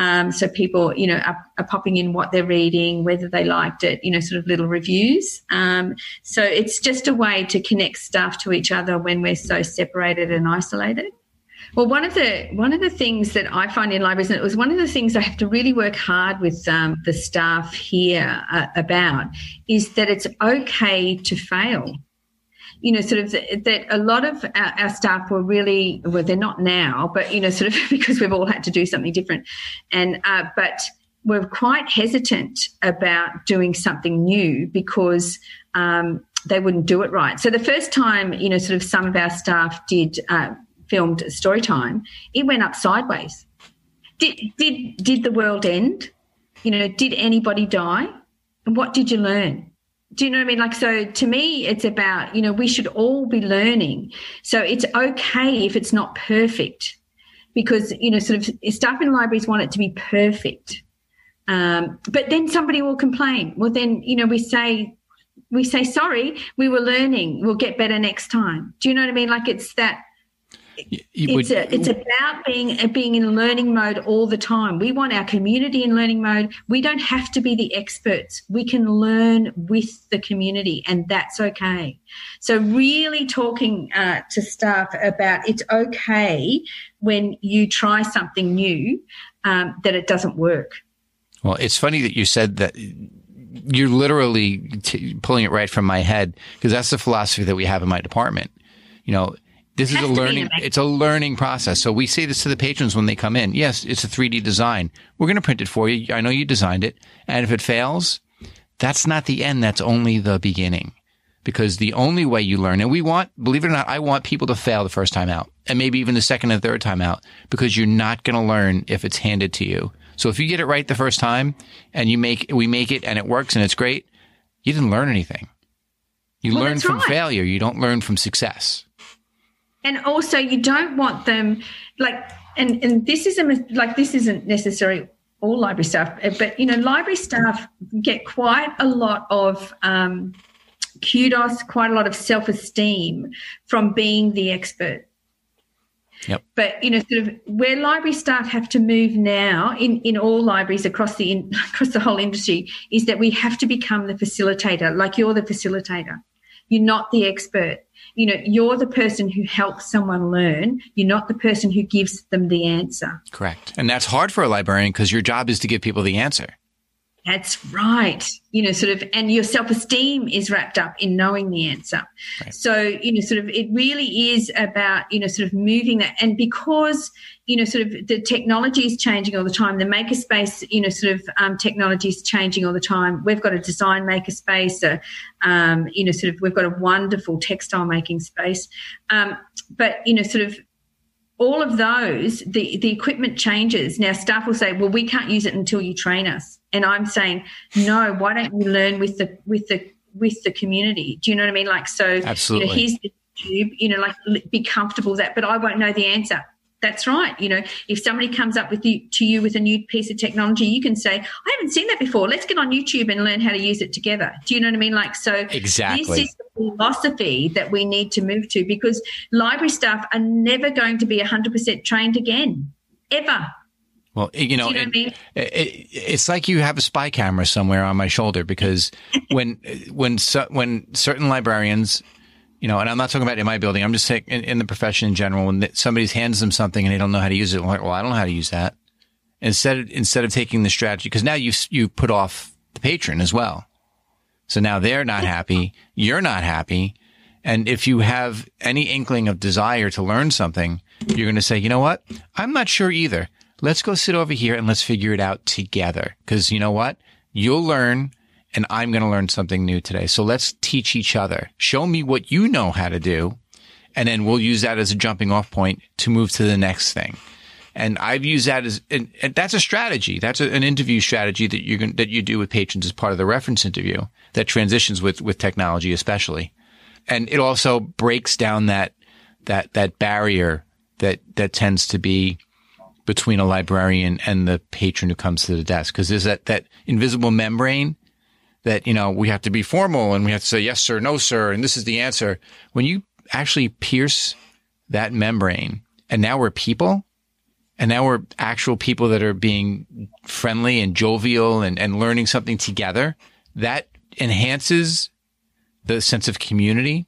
Um, so people, you know, are, are, popping in what they're reading, whether they liked it, you know, sort of little reviews. Um, so it's just a way to connect staff to each other when we're so separated and isolated. Well, one of the one of the things that I find in libraries, and it was one of the things I have to really work hard with um, the staff here uh, about, is that it's okay to fail you know, sort of that a lot of our, our, staff were really, well, they're not now, but, you know, sort of because we've all had to do something different. And, uh, but we're quite hesitant about doing something new because, um, they wouldn't do it right. So the first time, you know, sort of some of our staff did, uh, filmed story time, it went up sideways. Did, did, did the world end? You know, did anybody die? And what did you learn? Do you know what I mean? Like, so to me, it's about, you know, we should all be learning. So it's okay if it's not perfect because, you know, sort of staff in libraries want it to be perfect. Um, but then somebody will complain. Well, then, you know, we say, we say, sorry, we were learning. We'll get better next time. Do you know what I mean? Like it's that it's, a, it's about being being in learning mode all the time. We want our community in learning mode. We don't have to be the experts. We can learn with the community, and that's okay. So, really talking uh, to staff about it's okay when you try something new um, that it doesn't work. Well, it's funny that you said that you're literally t- pulling it right from my head because that's the philosophy that we have in my department. You know, this is a learning, it's a learning process. So we say this to the patrons when they come in. Yes, it's a 3D design. We're going to print it for you. I know you designed it. And if it fails, that's not the end. That's only the beginning. Because the only way you learn, and we want, believe it or not, I want people to fail the first time out and maybe even the second and third time out because you're not going to learn if it's handed to you. So if you get it right the first time and you make, we make it and it works and it's great, you didn't learn anything. You well, learn from right. failure. You don't learn from success and also you don't want them like and and this isn't like this isn't necessarily all library staff but you know library staff get quite a lot of um, kudos quite a lot of self-esteem from being the expert Yep. But you know, sort of where library staff have to move now in, in all libraries across the in, across the whole industry is that we have to become the facilitator. Like you're the facilitator, you're not the expert you know, you're the person who helps someone learn. You're not the person who gives them the answer. Correct. And that's hard for a librarian because your job is to give people the answer. That's right. You know, sort of, and your self esteem is wrapped up in knowing the answer. Right. So, you know, sort of, it really is about, you know, sort of moving that. And because, you know, sort of the technology is changing all the time, the makerspace, you know, sort of um, technology is changing all the time. We've got a design makerspace, so, um, you know, sort of, we've got a wonderful textile making space. Um, but, you know, sort of, all of those, the, the equipment changes. Now, staff will say, well, we can't use it until you train us. And I'm saying, no, why don't you learn with the, with the, with the community? Do you know what I mean? Like, so, Absolutely. You know, here's the tube, you know, like be comfortable with that, but I won't know the answer. That's right. You know, if somebody comes up with you to you with a new piece of technology, you can say, "I haven't seen that before. Let's get on YouTube and learn how to use it together." Do you know what I mean? Like, so exactly. This is the philosophy that we need to move to because library staff are never going to be 100% trained again, ever. Well, eh, you know, you know what I mean? it, it, it's like you have a spy camera somewhere on my shoulder because when when so, when certain librarians, you know, and I'm not talking about in my building, I'm just saying in, in the profession in general, when somebody hands them something and they don't know how to use it, I'm like, well, I don't know how to use that. Instead of, instead of taking the strategy, because now you you put off the patron as well. So now they're not happy, you're not happy, and if you have any inkling of desire to learn something, you're going to say, you know what, I'm not sure either let's go sit over here and let's figure it out together. Cause you know what? You'll learn and I'm going to learn something new today. So let's teach each other. Show me what you know how to do. And then we'll use that as a jumping off point to move to the next thing. And I've used that as, and, and that's a strategy. That's a, an interview strategy that you can, that you do with patrons as part of the reference interview that transitions with, with technology, especially. And it also breaks down that, that, that barrier that, that tends to be between a librarian and the patron who comes to the desk because there's that that invisible membrane that you know we have to be formal and we have to say yes sir no sir and this is the answer when you actually pierce that membrane and now we're people and now we're actual people that are being friendly and jovial and, and learning something together that enhances the sense of community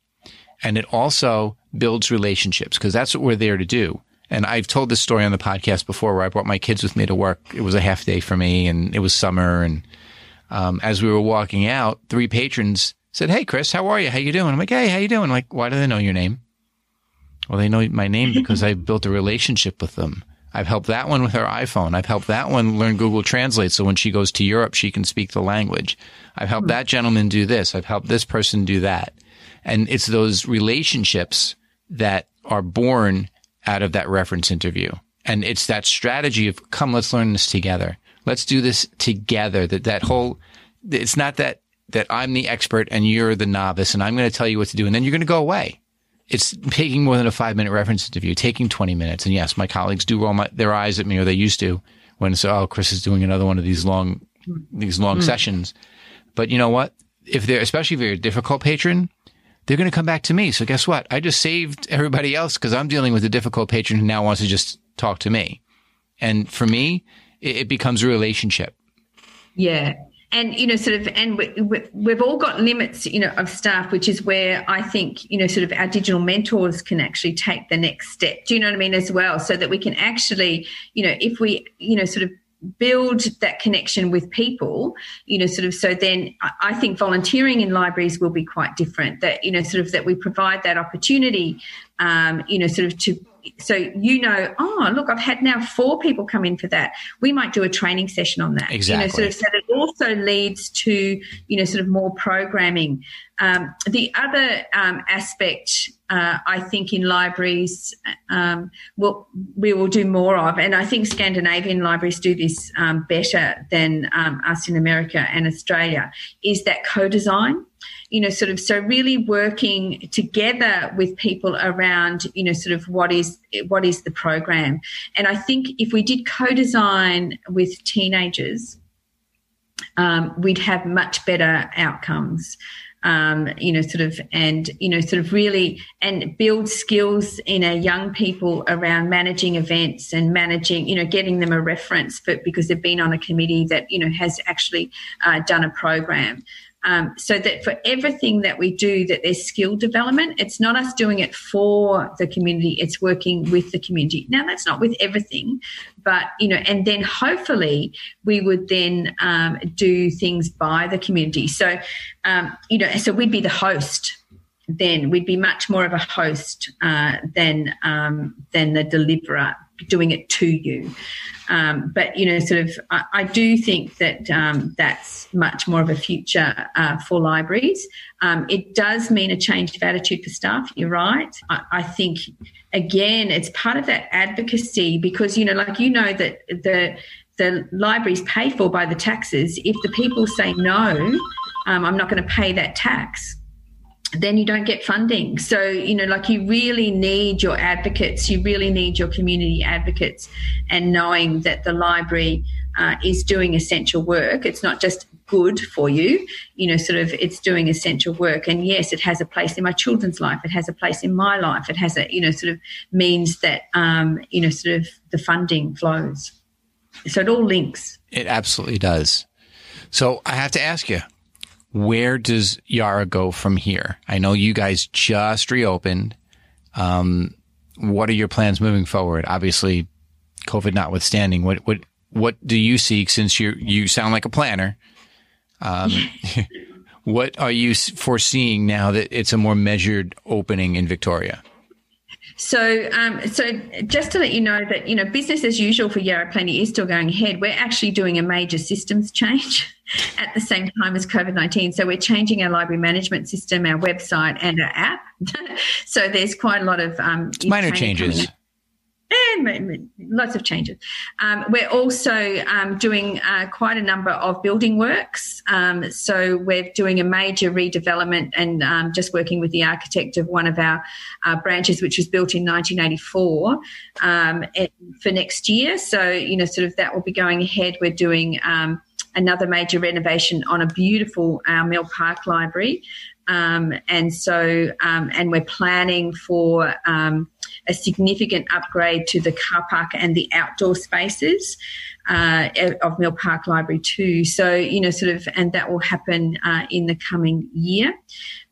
and it also builds relationships because that's what we're there to do and I've told this story on the podcast before where I brought my kids with me to work. It was a half day for me and it was summer. And, um, as we were walking out, three patrons said, Hey, Chris, how are you? How you doing? I'm like, Hey, how you doing? I'm like, why do they know your name? Well, they know my name because I built a relationship with them. I've helped that one with her iPhone. I've helped that one learn Google Translate. So when she goes to Europe, she can speak the language. I've helped that gentleman do this. I've helped this person do that. And it's those relationships that are born out of that reference interview. And it's that strategy of come, let's learn this together. Let's do this together. That, that whole, it's not that, that I'm the expert and you're the novice and I'm going to tell you what to do. And then you're going to go away. It's taking more than a five minute reference interview, taking 20 minutes. And yes, my colleagues do roll my, their eyes at me or they used to when so, oh, Chris is doing another one of these long, these long mm. sessions. But you know what? If they're, especially if you're a difficult patron, they're going to come back to me. So guess what? I just saved everybody else because I'm dealing with a difficult patron who now wants to just talk to me. And for me, it, it becomes a relationship. Yeah. And, you know, sort of, and we, we, we've all got limits, you know, of staff, which is where I think, you know, sort of our digital mentors can actually take the next step. Do you know what I mean? As well, so that we can actually, you know, if we, you know, sort of build that connection with people you know sort of so then i think volunteering in libraries will be quite different that you know sort of that we provide that opportunity um, you know sort of to so you know oh look i've had now four people come in for that. We might do a training session on that exactly you know sort of so that it also leads to you know sort of more programming. Um, the other um, aspect uh, I think in libraries um, we'll, we will do more of, and I think Scandinavian libraries do this um, better than um, us in America and Australia, is that co-design. You know, sort of so really working together with people around, you know, sort of what is what is the program. And I think if we did co-design with teenagers, um, we'd have much better outcomes um, you know, sort of, and, you know, sort of really, and build skills in our young people around managing events and managing, you know, getting them a reference, but because they've been on a committee that, you know, has actually uh, done a program. Um, so that for everything that we do, that there's skill development. It's not us doing it for the community; it's working with the community. Now, that's not with everything, but you know, and then hopefully we would then um, do things by the community. So, um, you know, so we'd be the host then we'd be much more of a host uh, than um, than the deliverer doing it to you. Um, but you know, sort of, I, I do think that um, that's much more of a future uh, for libraries. Um, it does mean a change of attitude for staff. You're right. I, I, think again, it's part of that advocacy because you know, like you know that the the libraries pay for by the taxes. If the people say no, um, I'm not going to pay that tax then you don't get funding. So, you know, like you really need your advocates, you really need your community advocates, and knowing that the library uh, is doing essential work. It's not just good for you, you know, sort of it's doing essential work. And yes, it has a place in my children's life, it has a place in my life, it has a, you know, sort of means that, um, you know, sort of the funding flows. so it all links. It absolutely does. So I have to ask you, where does Yarra go from here? I know you guys just reopened. Um, what are your plans moving forward? Obviously, COVID notwithstanding, what what what do you seek since you you sound like a planner? Um, what are you foreseeing now that it's a more measured opening in Victoria? So, um, so just to let you know that you know business as usual for Yarra Plenty is still going ahead. We're actually doing a major systems change at the same time as COVID nineteen. So we're changing our library management system, our website, and our app. so there's quite a lot of um, minor changes and lots of changes. Um, we're also um, doing uh, quite a number of building works. Um, so we're doing a major redevelopment and um, just working with the architect of one of our uh, branches, which was built in 1984, um, for next year. So, you know, sort of that will be going ahead. We're doing um, another major renovation on a beautiful uh, Mill Park Library. Um, and so, um, and we're planning for um, a significant upgrade to the car park and the outdoor spaces uh, of Mill Park Library too. So, you know, sort of, and that will happen uh, in the coming year.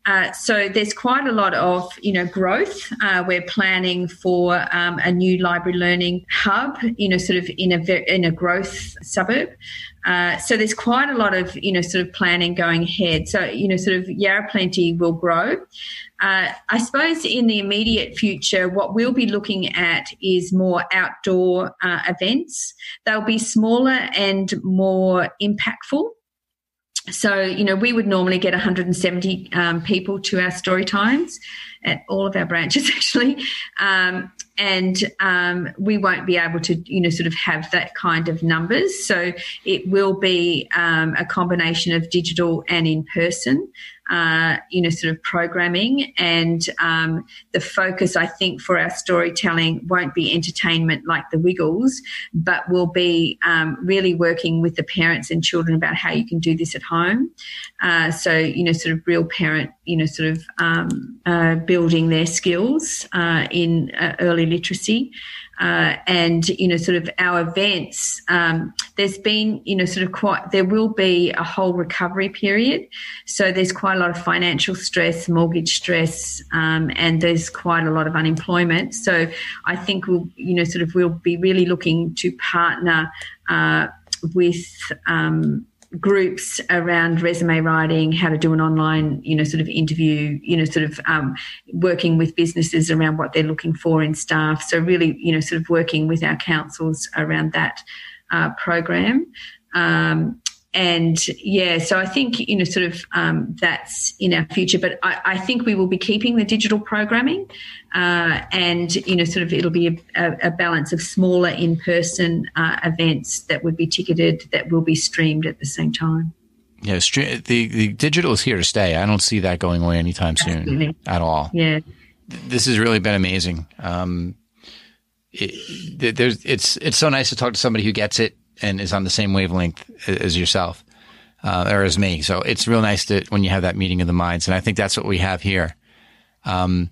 Uh, so there's quite a lot of you know growth. Uh, we're planning for um, a new library learning hub, you know, sort of in a in a growth suburb. Uh, so there's quite a lot of you know sort of planning going ahead. So you know sort of Yarra Plenty will grow. Uh, I suppose in the immediate future, what we'll be looking at is more outdoor uh, events. They'll be smaller and more impactful. So, you know, we would normally get 170 um, people to our story times at all of our branches, actually. Um, and um, we won't be able to, you know, sort of have that kind of numbers. So it will be um, a combination of digital and in person uh, you know, sort of programming. And um, the focus, I think, for our storytelling won't be entertainment like the Wiggles, but will be um, really working with the parents and children about how you can do this at home. Uh, so, you know, sort of real parent, you know, sort of um, uh, building their skills uh, in uh, early literacy uh, and you know sort of our events um, there's been you know sort of quite there will be a whole recovery period. So there's quite a lot of financial stress mortgage stress um, and there's quite a lot of unemployment. So i think we'll you know sort of we'll be really looking to partner uh, with um, groups around resume writing, how to do an online, you know, sort of interview, you know, sort of um, working with businesses around what they're looking for in staff. So really, you know, sort of working with our councils around that uh, program. Um, and yeah, so I think you know, sort of um, that's in our future. But I, I, think we will be keeping the digital programming, uh, and you know, sort of it'll be a, a balance of smaller in-person uh, events that would be ticketed that will be streamed at the same time. Yeah, the the digital is here to stay. I don't see that going away anytime Absolutely. soon at all. Yeah, this has really been amazing. Um, it, there's it's it's so nice to talk to somebody who gets it and is on the same wavelength as yourself uh, or as me. So it's real nice to when you have that meeting of the minds, and I think that's what we have here. Um,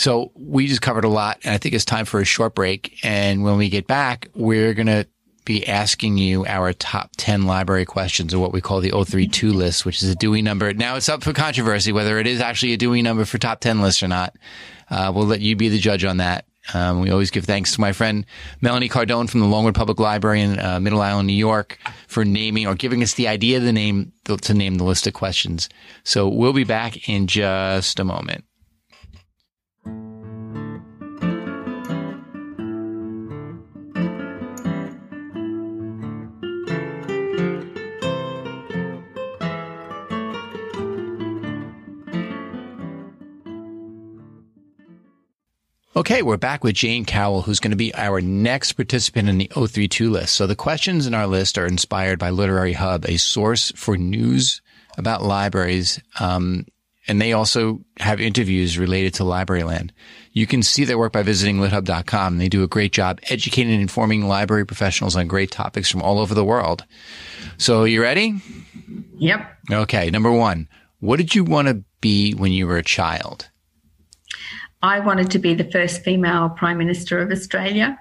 so we just covered a lot, and I think it's time for a short break. And when we get back, we're gonna be asking you our top 10 library questions or what we call the 032 list, which is a Dewey number. Now it's up for controversy whether it is actually a Dewey number for top 10 lists or not. Uh, we'll let you be the judge on that. Um, we always give thanks to my friend Melanie Cardone from the Longwood Public Library in uh, Middle Island, New York, for naming or giving us the idea of the name to name the list of questions. So we'll be back in just a moment. Okay, we're back with Jane Cowell, who's going to be our next participant in the 032 list. So the questions in our list are inspired by Literary Hub, a source for news about libraries. Um, and they also have interviews related to Libraryland. You can see their work by visiting lithub.com. They do a great job educating and informing library professionals on great topics from all over the world. So you ready? Yep. Okay. Number one, what did you want to be when you were a child? I wanted to be the first female Prime Minister of Australia.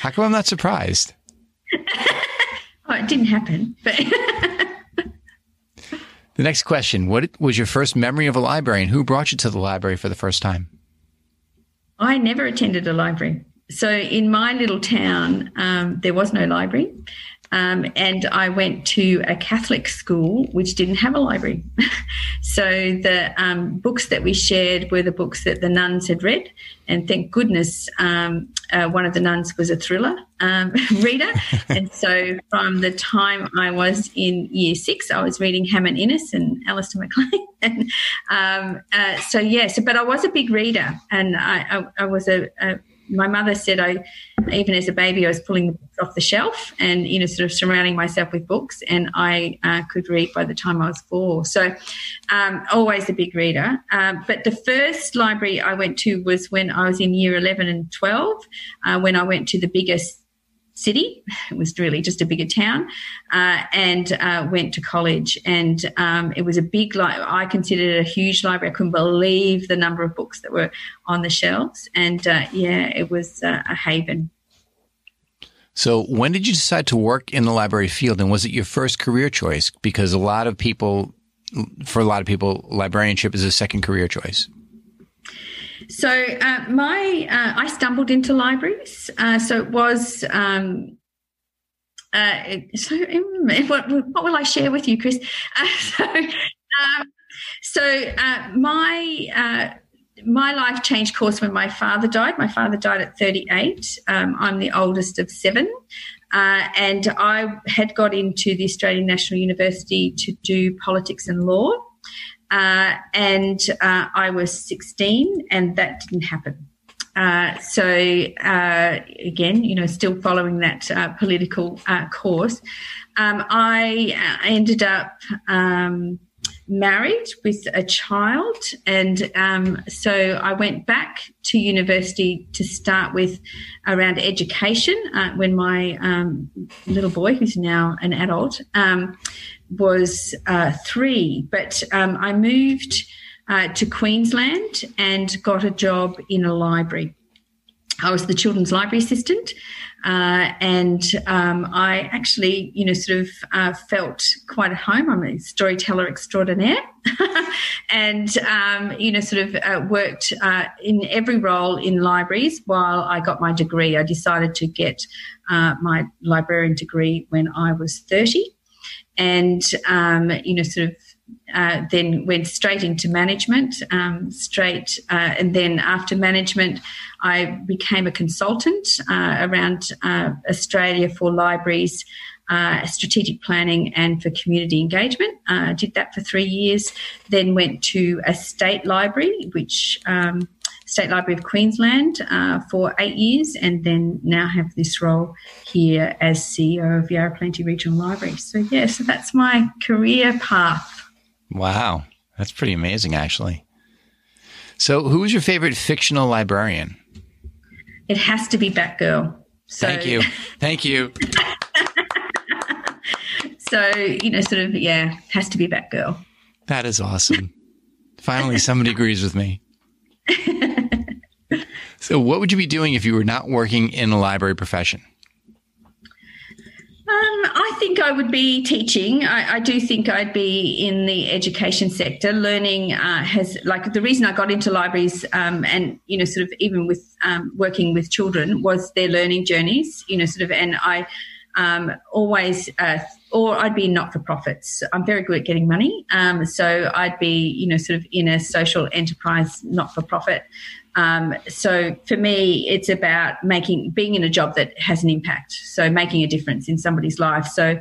How come I'm not surprised? it didn't happen, but. the next question What was your first memory of a library and who brought you to the library for the first time? I never attended a library. So in my little town, um, there was no library. Um, and I went to a Catholic school which didn't have a library. so the um, books that we shared were the books that the nuns had read. And thank goodness um, uh, one of the nuns was a thriller um, reader. and so from the time I was in year six, I was reading Hammond Innes and Alistair MacLean. and um, uh, so, yes, yeah, so, but I was a big reader and I, I, I was a, a my mother said I, even as a baby, I was pulling the books off the shelf and, you know, sort of surrounding myself with books, and I uh, could read by the time I was four. So, um, always a big reader. Um, but the first library I went to was when I was in year 11 and 12, uh, when I went to the biggest city. It was really just a bigger town, uh, and uh, went to college. And um, it was a big, li- I considered it a huge library. I couldn't believe the number of books that were on the shelves. And uh, yeah, it was uh, a haven. So, when did you decide to work in the library field, and was it your first career choice? Because a lot of people, for a lot of people, librarianship is a second career choice. So uh, my uh, I stumbled into libraries. Uh, so it was. Um, uh, so um, what, what will I share with you, Chris? Uh, so, um, so uh, my my life changed course when my father died. My father died at 38. Um, I'm the oldest of seven. Uh, and I had got into the Australian National University to do politics and law. Uh, and uh, I was 16, and that didn't happen. Uh, so uh, again, you know, still following that uh, political uh, course, um, I ended up um, married with a child, and um, so I went back to university to start with around education when my um, little boy, who's now an adult, um, was uh, three, but um, I moved uh, to Queensland and got a job in a library. I was the children's library assistant, uh, and um, I actually, you know, sort of uh, felt quite at home. I'm a storyteller extraordinaire, and um, you know, sort of uh, worked uh, in every role in libraries while I got my degree. I decided to get uh, my librarian degree when I was 30 and um, you know sort of uh, then went straight into management um, straight uh, and then after management i became a consultant uh, around uh, australia for libraries uh, strategic planning and for community engagement i uh, did that for three years then went to a state library which um, State Library of Queensland for eight years, and then now have this role here as CEO of Yarra Plenty Regional Library. So, yeah, so that's my career path. Wow, that's pretty amazing, actually. So, who is your favorite fictional librarian? It has to be Batgirl. So, Thank you. Thank you. so, you know, sort of, yeah, has to be Batgirl. That is awesome. Finally, somebody agrees with me. so, what would you be doing if you were not working in a library profession? Um, I think I would be teaching. I, I, do think I'd be in the education sector. Learning uh, has, like, the reason I got into libraries um, and, you know, sort of even with um, working with children was their learning journeys, you know, sort of, and I um, always, uh, or I'd be not for profits. I'm very good at getting money. Um, so I'd be, you know, sort of in a social enterprise, not for profit. Um, so for me, it's about making, being in a job that has an impact. So making a difference in somebody's life. So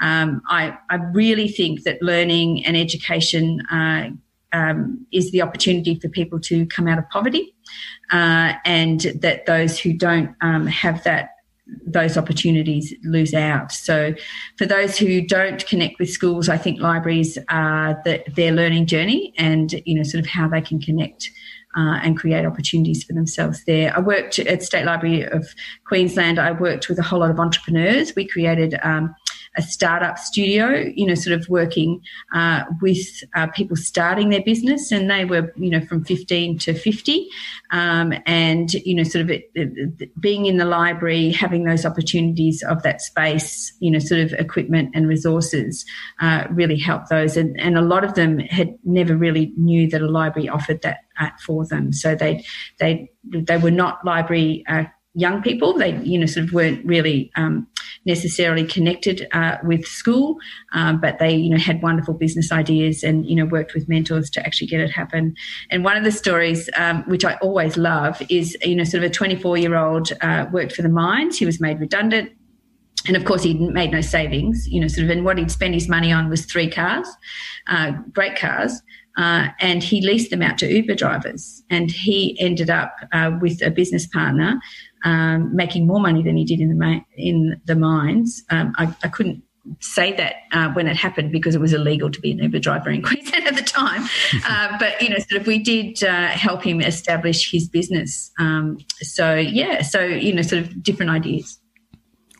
um, I, I really think that learning and education uh, um, is the opportunity for people to come out of poverty, uh, and that those who don't um, have that those opportunities lose out. So, for those who don't connect with schools, I think libraries are the, their learning journey and you know sort of how they can connect. Uh, and create opportunities for themselves there. I worked at State Library of Queensland. I worked with a whole lot of entrepreneurs. We created um, a startup studio, you know, sort of working uh, with uh, people starting their business, and they were, you know, from 15 to 50, um, and you know, sort of it, it, being in the library, having those opportunities of that space, you know, sort of equipment and resources, uh, really helped those, and and a lot of them had never really knew that a library offered that uh, for them, so they they they were not library uh, young people. They, you know, sort of weren't really um, necessarily connected uh, with school, um, but they, you know, had wonderful business ideas and, you know, worked with mentors to actually get it happen. And one of the stories, um, which I always love, is, you know, sort of a 24 year old uh, worked for the mines. He was made redundant. And of course, he made no savings, you know, sort of, and what he'd spend his money on was three cars, uh, great cars. Uh, and he leased them out to Uber drivers. And he ended up uh, with a business partner um, making more money than he did in the ma- in the mines. Um, I, I, couldn't say that uh, when it happened because it was illegal to be an Uber driver in Queensland at the time. uh, but you know, sort of, we did uh, help him establish his business. Um, so yeah, so you know, sort of different ideas.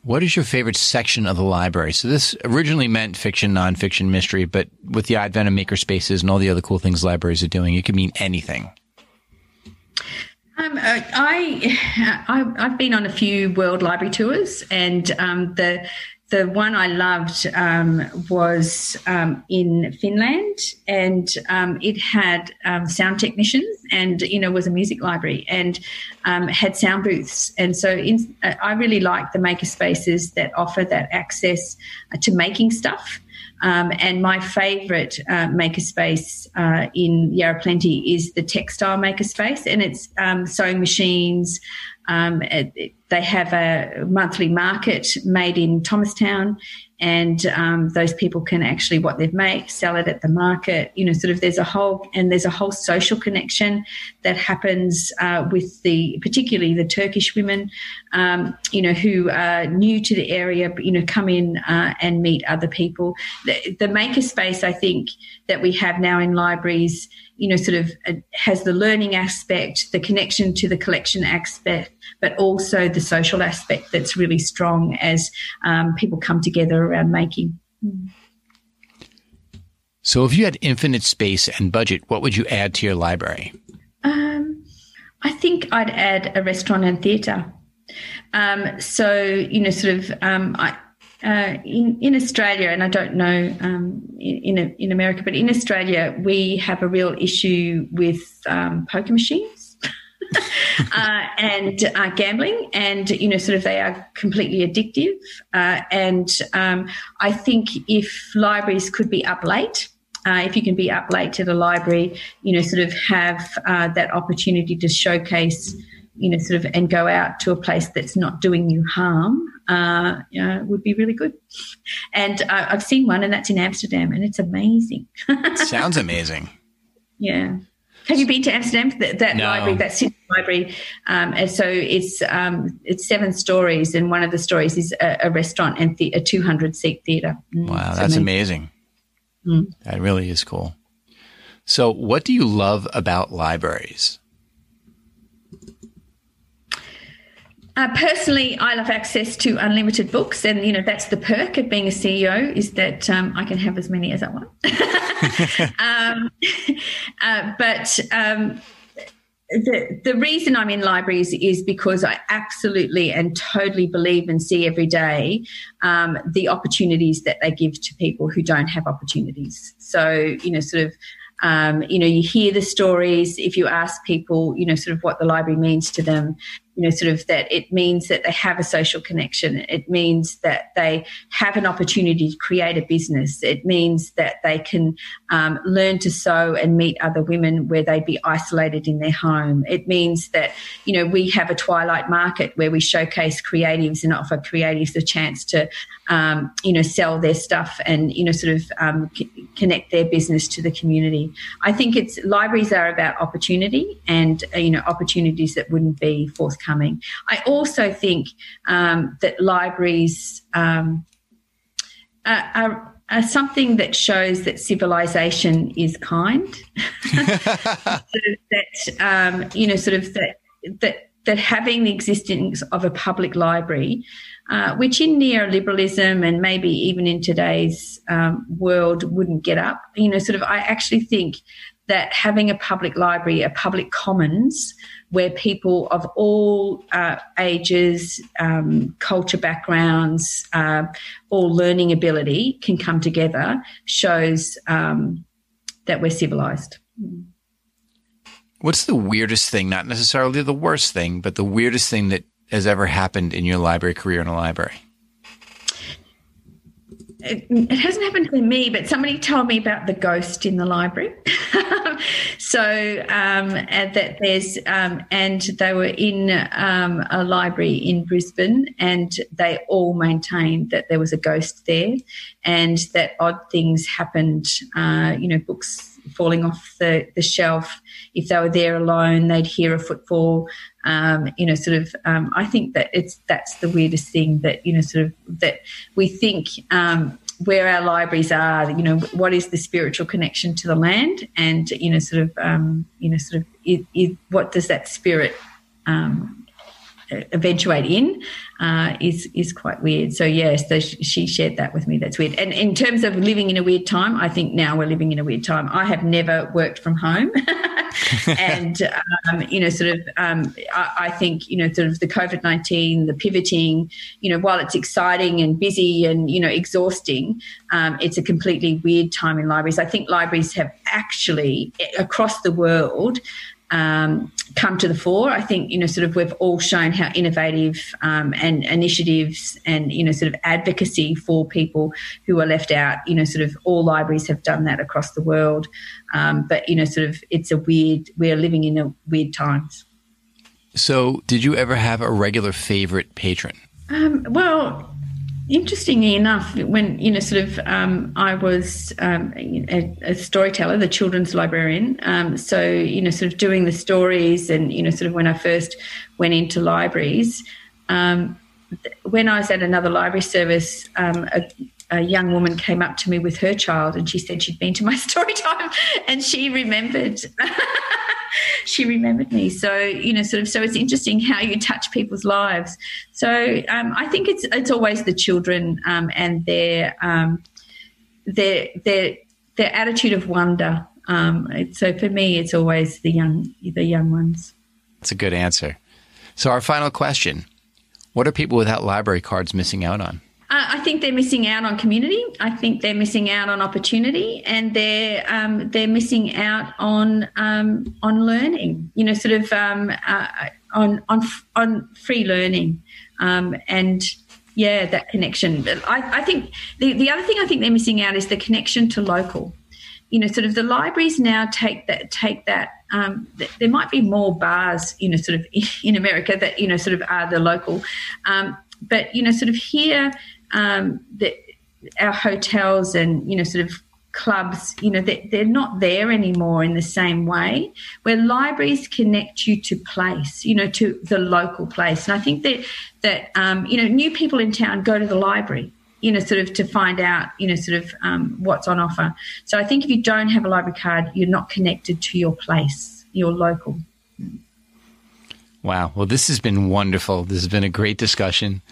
What is your favorite section of the library? So this originally meant fiction, nonfiction, mystery, but with the advent of makerspaces and all the other cool things libraries are doing, it can mean anything. Um, uh, I, I have been on a few world library tours, and um, the the one I loved um, was um, in Finland, and um, it had um, sound technicians, and you know was a music library, and had sound booths, and so in, I really like the maker spaces that offer that access uh, to making stuff. Um, and my favourite uh, makerspace uh, in Yarra Plenty is the textile makerspace, and it's um, sewing machines, um, it, they have a monthly market made in Thomastown, and um, those people can actually what they've made sell it at the market. You know, sort of there's a whole and there's a whole social connection that happens uh, with the particularly the Turkish women, um, you know, who are new to the area, you know, come in uh, and meet other people. The, the makerspace, I think, that we have now in libraries you know, sort of uh, has the learning aspect, the connection to the collection aspect, but also the social aspect that's really strong as um, people come together around making. So, if you had infinite space and budget, what would you add to your library? Um, I think I'd add a restaurant and theatre. Um, so, you know, sort of, um, I, uh, in in Australia, and I don't know um, in, in, in America, but in Australia, we have a real issue with um, poker machines. uh, and uh, gambling, and you know, sort of, they are completely addictive. Uh, and um, I think if libraries could be up late, uh, if you can be up late to the library, you know, sort of have uh, that opportunity to showcase, you know, sort of, and go out to a place that's not doing you harm, uh, would be really good. And I've seen one, and that's in Amsterdam, and it's amazing. Sounds amazing. Yeah. Have you been to Amsterdam? That, that no. library, that city library. Um, and so it's um, it's seven stories, and one of the stories is a, a restaurant and the, a 200 seat theater. Mm, wow, that's amazing. amazing. Mm. That really is cool. So, what do you love about libraries? Uh, personally, I love access to unlimited books, and you know that's the perk of being a CEO is that um, I can have as many as I want. um, uh, but um, the the reason I'm in libraries is because I absolutely and totally believe and see every day um, the opportunities that they give to people who don't have opportunities. So you know, sort of. Um, you know, you hear the stories. If you ask people, you know, sort of what the library means to them, you know, sort of that it means that they have a social connection. It means that they have an opportunity to create a business. It means that they can um, learn to sew and meet other women where they'd be isolated in their home. It means that, you know, we have a twilight market where we showcase creatives and offer creatives a chance to, um, you know, sell their stuff and, you know, sort of um, c- connect their business to the community. I think it's libraries are about opportunity and, uh, you know, opportunities that wouldn't be forthcoming coming. I also think um, that libraries um, are, are, something that shows that civilization is kind. that um, you know, sort of that that that having the existence of a public library, uh, which in neoliberalism and maybe even in today's um, world wouldn't get up, you know, sort of, I actually think that having a public library, a public commons, where people of all uh, ages, um, culture backgrounds, uh, or learning ability can come together, shows um, that we're civilized. What's the weirdest thing, not necessarily the worst thing, but the weirdest thing that has ever happened in your library career in a library? It, it, hasn't happened to me, but somebody told me about the ghost in the library. so um, that there's um, and they were in um, a library in Brisbane, and they all maintained that there was a ghost there, and that odd things happened. Uh, you know, books falling off the, the shelf. If they were there alone, they'd hear a footfall. Um, you know, sort of. Um, I think that it's that's the weirdest thing that you know, sort of that we think um, where our libraries are. You know, what is the spiritual connection to the land, and you know, sort of, um, you know, sort of, it, it, what does that spirit um, eventuate in uh, is is quite weird. So yes, so she shared that with me. That's weird. And in terms of living in a weird time, I think now we're living in a weird time. I have never worked from home, and um, you know, sort of, um, I, I, think you know, sort of the COVID nineteen, the pivoting. You know, while it's exciting and busy and you know exhausting, um, it's a completely weird time in libraries. I think libraries have actually across the world um, come to the fore. I think you know, sort of, we've all shown how innovative um, and initiatives and you know, sort of advocacy for people who are left out. You know, sort of, all libraries have done that across the world. Um, but you know, sort of, it's a weird. We're living in a weird times. So, did you ever have a regular favorite patron? Um, well, interestingly enough, when you know, sort of, um, I was um, a, a, storyteller, the children's librarian. Um, so you know, sort of doing the stories, and you know, sort of when I first went into libraries. Um, when I was at another library service, um, a, a young woman came up to me with her child, and she said she'd been to my story time, and she remembered. she remembered me. So you know, sort of. So it's interesting how you touch people's lives. So um, I think it's it's always the children um, and their um, their their their attitude of wonder. Um, so for me, it's always the young the young ones. That's a good answer. So our final question: What are people without library cards missing out on? I think they're missing out on community. I think they're missing out on opportunity, and they're um, they're missing out on um, on learning. You know, sort of um, uh, on on on free learning, um, and yeah, that connection. But I, I think the the other thing I think they're missing out is the connection to local. You know, sort of the libraries now take that take that um, th- there might be more bars, you know, sort of in America that you know sort of are the local, um, but you know, sort of here um, that our hotels and you know sort of clubs you know they, they're not there anymore in the same way where libraries connect you to place you know to the local place. And i think that that um, you know new people in town go to the library you know sort of to find out you know sort of um, what's on offer. So i think if you don't have a library card you're not connected to your place your local. Wow. Well this has been wonderful. This has been a great discussion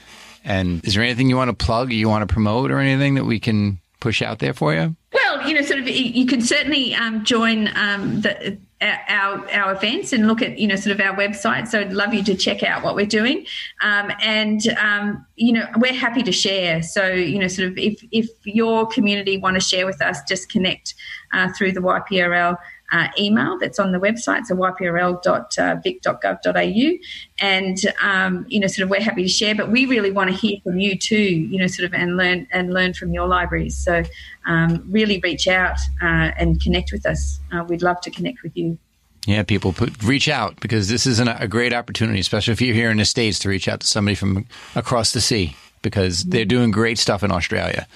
and is there anything you want to plug you want to promote or anything that we can push out there for you? Well, you know, sort of, you can certainly um, join um, the, our our events and look at you know sort of our website. So I'd love you to check out what we're doing, um, and um, you know we're happy to share. So you know sort of if if your community want to share with us, just connect uh, through the YPRL uh, email that's on the website, so yprl.vic.gov.au. And, um, you know, sort of we're happy to share, but we really want to hear from you too, you know, sort of and learn and learn from your libraries. So um, really reach out uh, and connect with us. Uh, we'd love to connect with you. Yeah, people put, reach out because this is an, a great opportunity, especially if you're here in the States, to reach out to somebody from across the sea because they're doing great stuff in Australia.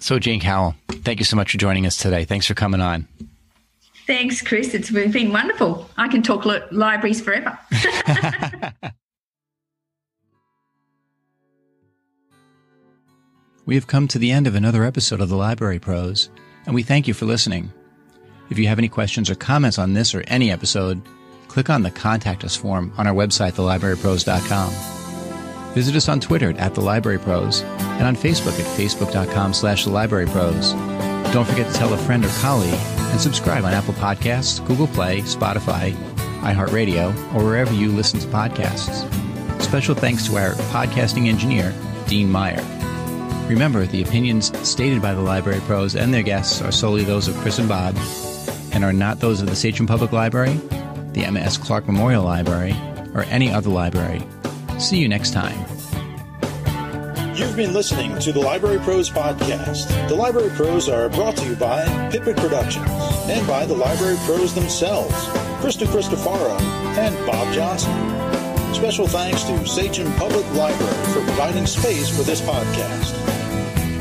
So, Jane Cowell, thank you so much for joining us today. Thanks for coming on. Thanks, Chris. It's been wonderful. I can talk li- libraries forever. we have come to the end of another episode of the Library Pros, and we thank you for listening. If you have any questions or comments on this or any episode, click on the Contact Us form on our website, thelibrarypros.com. Visit us on Twitter at The Library Pros and on Facebook at facebook.com slash The Library Pros. Don't forget to tell a friend or colleague and subscribe on Apple Podcasts, Google Play, Spotify, iHeartRadio, or wherever you listen to podcasts. Special thanks to our podcasting engineer, Dean Meyer. Remember, the opinions stated by the Library Pros and their guests are solely those of Chris and Bob and are not those of the Sachem Public Library, the Emma S. Clark Memorial Library, or any other library. See you next time. You've been listening to the Library Pros Podcast. The Library Pros are brought to you by Pippin Productions and by the Library Pros themselves, Krista Cristofaro and Bob Johnson. Special thanks to Sachem Public Library for providing space for this podcast.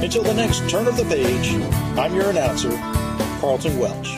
Until the next turn of the page, I'm your announcer, Carlton Welch.